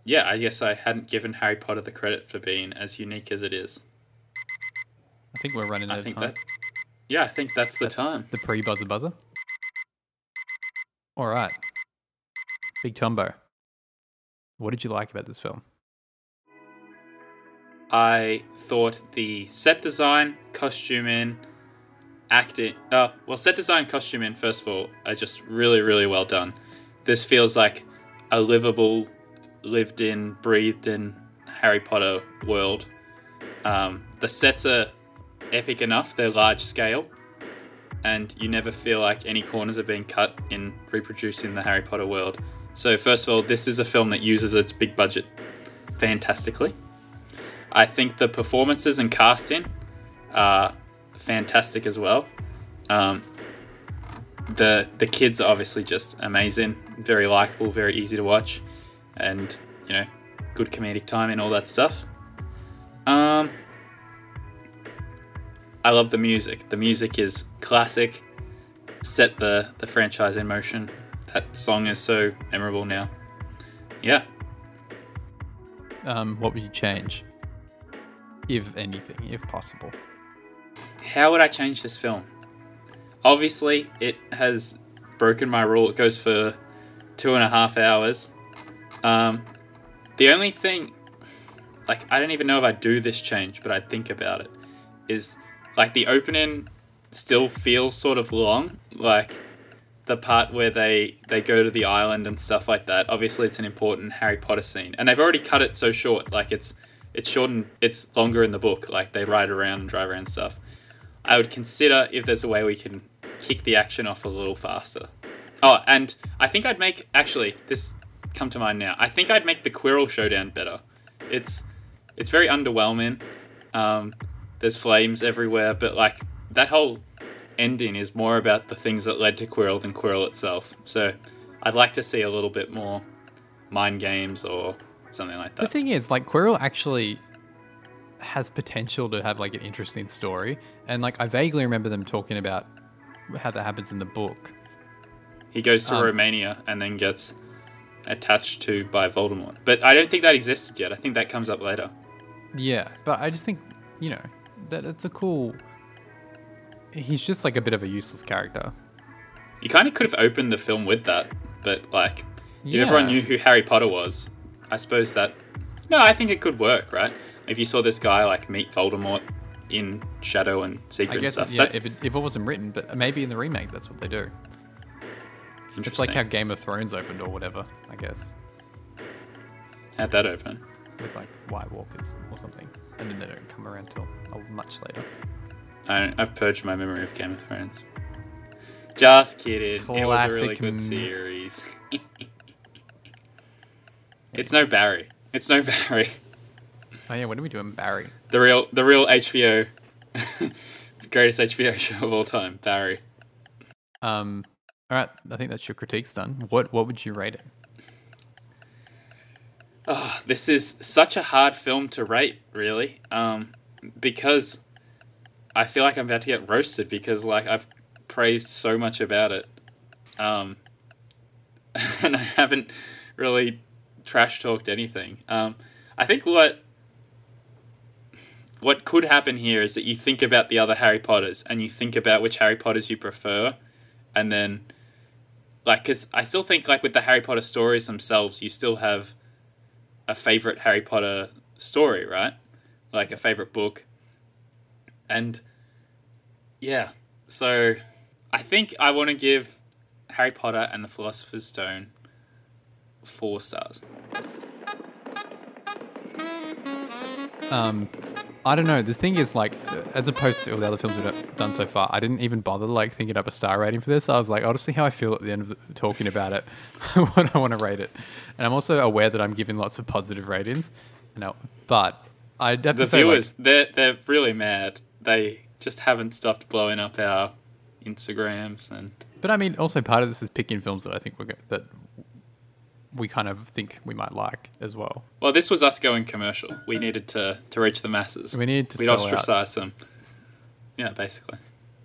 Yeah, I guess I hadn't given Harry Potter the credit for being as unique as it is. I think we're running out of time. that. Yeah, I think that's the time. The pre buzzer buzzer. All right, Big Tombo. What did you like about this film? I thought the set design, costuming, acting. Uh, well, set design, costuming. First of all, are just really, really well done. This feels like a livable, lived-in, breathed-in Harry Potter world. Um, the sets are epic enough; they're large scale, and you never feel like any corners are being cut in reproducing the Harry Potter world. So, first of all, this is a film that uses its big budget fantastically. I think the performances and casting are fantastic as well. Um, the the kids are obviously just amazing, very likable, very easy to watch, and you know, good comedic timing, and all that stuff. Um, I love the music. The music is classic. Set the the franchise in motion. That song is so memorable now. Yeah, Um, what would you change, if anything, if possible? How would I change this film? Obviously, it has broken my rule. It goes for two and a half hours. Um, the only thing, like, I don't even know if I'd do this change, but I'd think about it, is like the opening still feels sort of long. Like, the part where they they go to the island and stuff like that. Obviously, it's an important Harry Potter scene, and they've already cut it so short. Like it's it's shortened. It's longer in the book. Like they ride around and drive around stuff. I would consider if there's a way we can kick the action off a little faster. Oh, and I think I'd make actually this come to mind now. I think I'd make the Quirrell showdown better. It's it's very underwhelming. Um, there's flames everywhere, but like that whole ending is more about the things that led to Quirrell than Quirrell itself. So I'd like to see a little bit more mind games or something like that. The thing is, like, Quirrell actually has potential to have like an interesting story, and like I vaguely remember them talking about how that happens in the book. He goes to Um, Romania and then gets attached to by Voldemort. But I don't think that existed yet. I think that comes up later. Yeah, but I just think you know that it's a cool. He's just like a bit of a useless character. You kind of could have opened the film with that, but like, if Yeah. everyone knew who Harry Potter was, I suppose that. No, I think it could work, right? If you saw this guy like meet Voldemort in Shadow and Secret I and guess stuff, yeah, if it, if it wasn't written, but maybe in the remake that's what they do. interesting. It's like how Game of Thrones opened or whatever. I guess How'd that open? with like White Walkers or something, and then they don't come around till oh, much later. I, I've purged my memory of Game of Thrones. Just kidding. it was a really good m- series. it's no Barry. It's no Barry. Oh yeah, what are we doing, Barry? The real, the real HBO, greatest HBO show of all time, Barry. Um, all right, I think that's your critiques done. What what would you rate it? Oh, this is such a hard film to rate, really, um, because I feel like I'm about to get roasted because like I've praised so much about it, um, and I haven't really trash talked anything. Um, I think what what could happen here is that you think about the other Harry Potters and you think about which Harry Potters you prefer, and then like because I still think like with the Harry Potter stories themselves, you still have a favorite Harry Potter story, right? Like a favorite book. And yeah, so I think I want to give Harry Potter and the Philosopher's Stone four stars. Um, I don't know. The thing is, like, as opposed to all the other films we've done so far, I didn't even bother like thinking up a star rating for this. I was like, I'll just see how I feel at the end of the, talking about it when I want to rate it. And I'm also aware that I'm giving lots of positive ratings. No, but I'd have The to say, like, viewers, they're they're really mad. They just haven't stopped blowing up our Instagrams and but I mean, also part of this is picking films that I think we're go- that we kind of think we might like as well. well, this was us going commercial. We needed to to reach the masses. We needed to We'd ostracize them. Yeah, basically.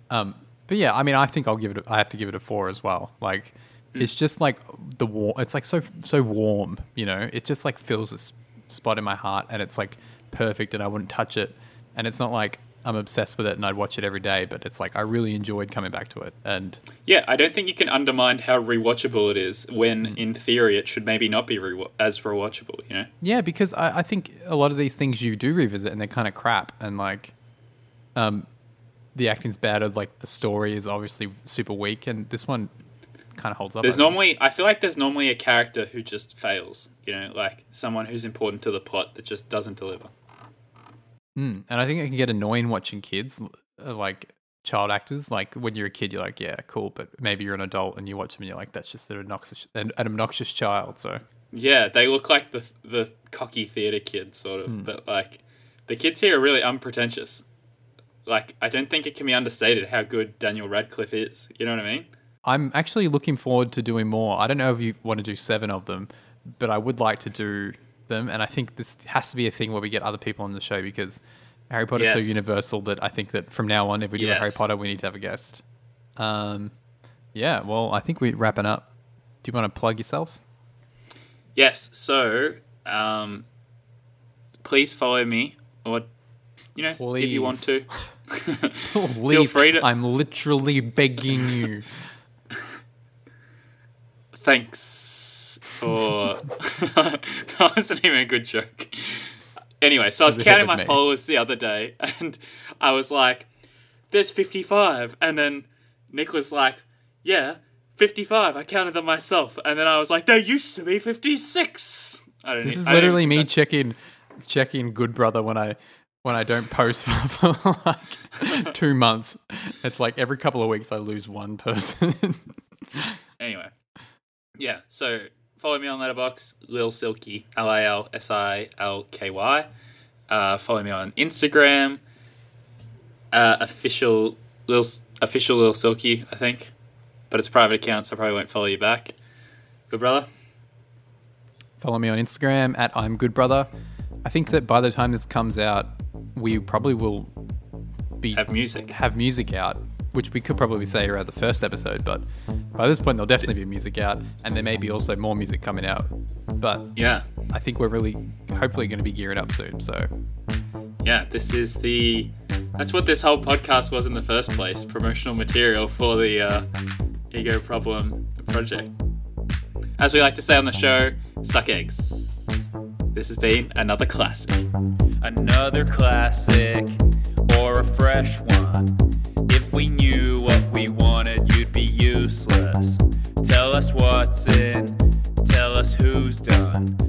Um, but yeah, I mean, I think I'll give it. A, I have to give it a four as well. Like, it's just like the warm. It's like so so warm. You know, it just like fills this spot in my heart, and it's like perfect, and I wouldn't touch it. And it's not like I'm obsessed with it and I'd watch it every day, but it's like I really enjoyed coming back to it. And Yeah, I don't think you can undermine how rewatchable it is when, Mm. in theory, it should maybe not be rewa- as rewatchable. You know, yeah, because I, I think a lot of these things you do revisit, and they're kind of crap, and like, um, the acting's bad, or like the story is obviously super weak, and this one kind of holds up. there's I normally I feel like there's normally a character who just fails. You know, like someone who's important to the plot that just doesn't deliver. Mm, and I think it can get annoying watching kids, uh, like child actors. Like when you're a kid, you're like, yeah, cool. But maybe you're an adult and you watch them and you're like, that's just an obnoxious, an, an obnoxious child. So Yeah, they look like the the cocky theater kids, sort of. But like, the kids here are really unpretentious. Like, I don't think it can be understated how good Daniel Radcliffe is. You know what I mean? I'm actually looking forward to doing more. I don't know if you want to do seven of them, but I would like to do them. And I think this has to be a thing where we get other people on the show because Harry Potter is so universal that I think that from now on, if we do a Harry Potter, we need to have a guest. Um, yeah, well, I think we're wrapping up. Do you want to plug yourself? Yes. So, um, please follow me, or you know, if you want to. Please, free to- I'm literally begging you. Thanks for that wasn't even a good joke. Anyway, so I was counting my me. followers the other day, and I was like, "There's 55," and then Nick was like, "Yeah, 55." I counted them myself, and then I was like, "There used to be 56." I don't. This is literally me checking checking Good Brother when I when I don't post for, for like two months. It's like every couple of weeks I lose one person. Anyway, yeah. So follow me on Letterboxd, Lil Silky, L I L S I L K Y. Uh, follow me on Instagram, uh, official Lil official Lil Silky, I think, but it's a private account, so I probably won't follow you back. Good brother. Follow me on Instagram at I'm Good Brother. I think that by the time this comes out, we probably will be Have music. have music out, which we could probably say around the first episode. But by this point, there'll definitely be music out, and there may be also more music coming out. But Yeah, I think we're really, hopefully, going to be gearing up soon. So yeah. This is the. That's what this whole podcast was in the first place. Promotional material for the uh, Ego Problem project. As we like to say on the show, suck eggs. This has been another classic. Another classic or a fresh one. We knew what we wanted, you'd be useless. Tell us what's in, tell us who's done.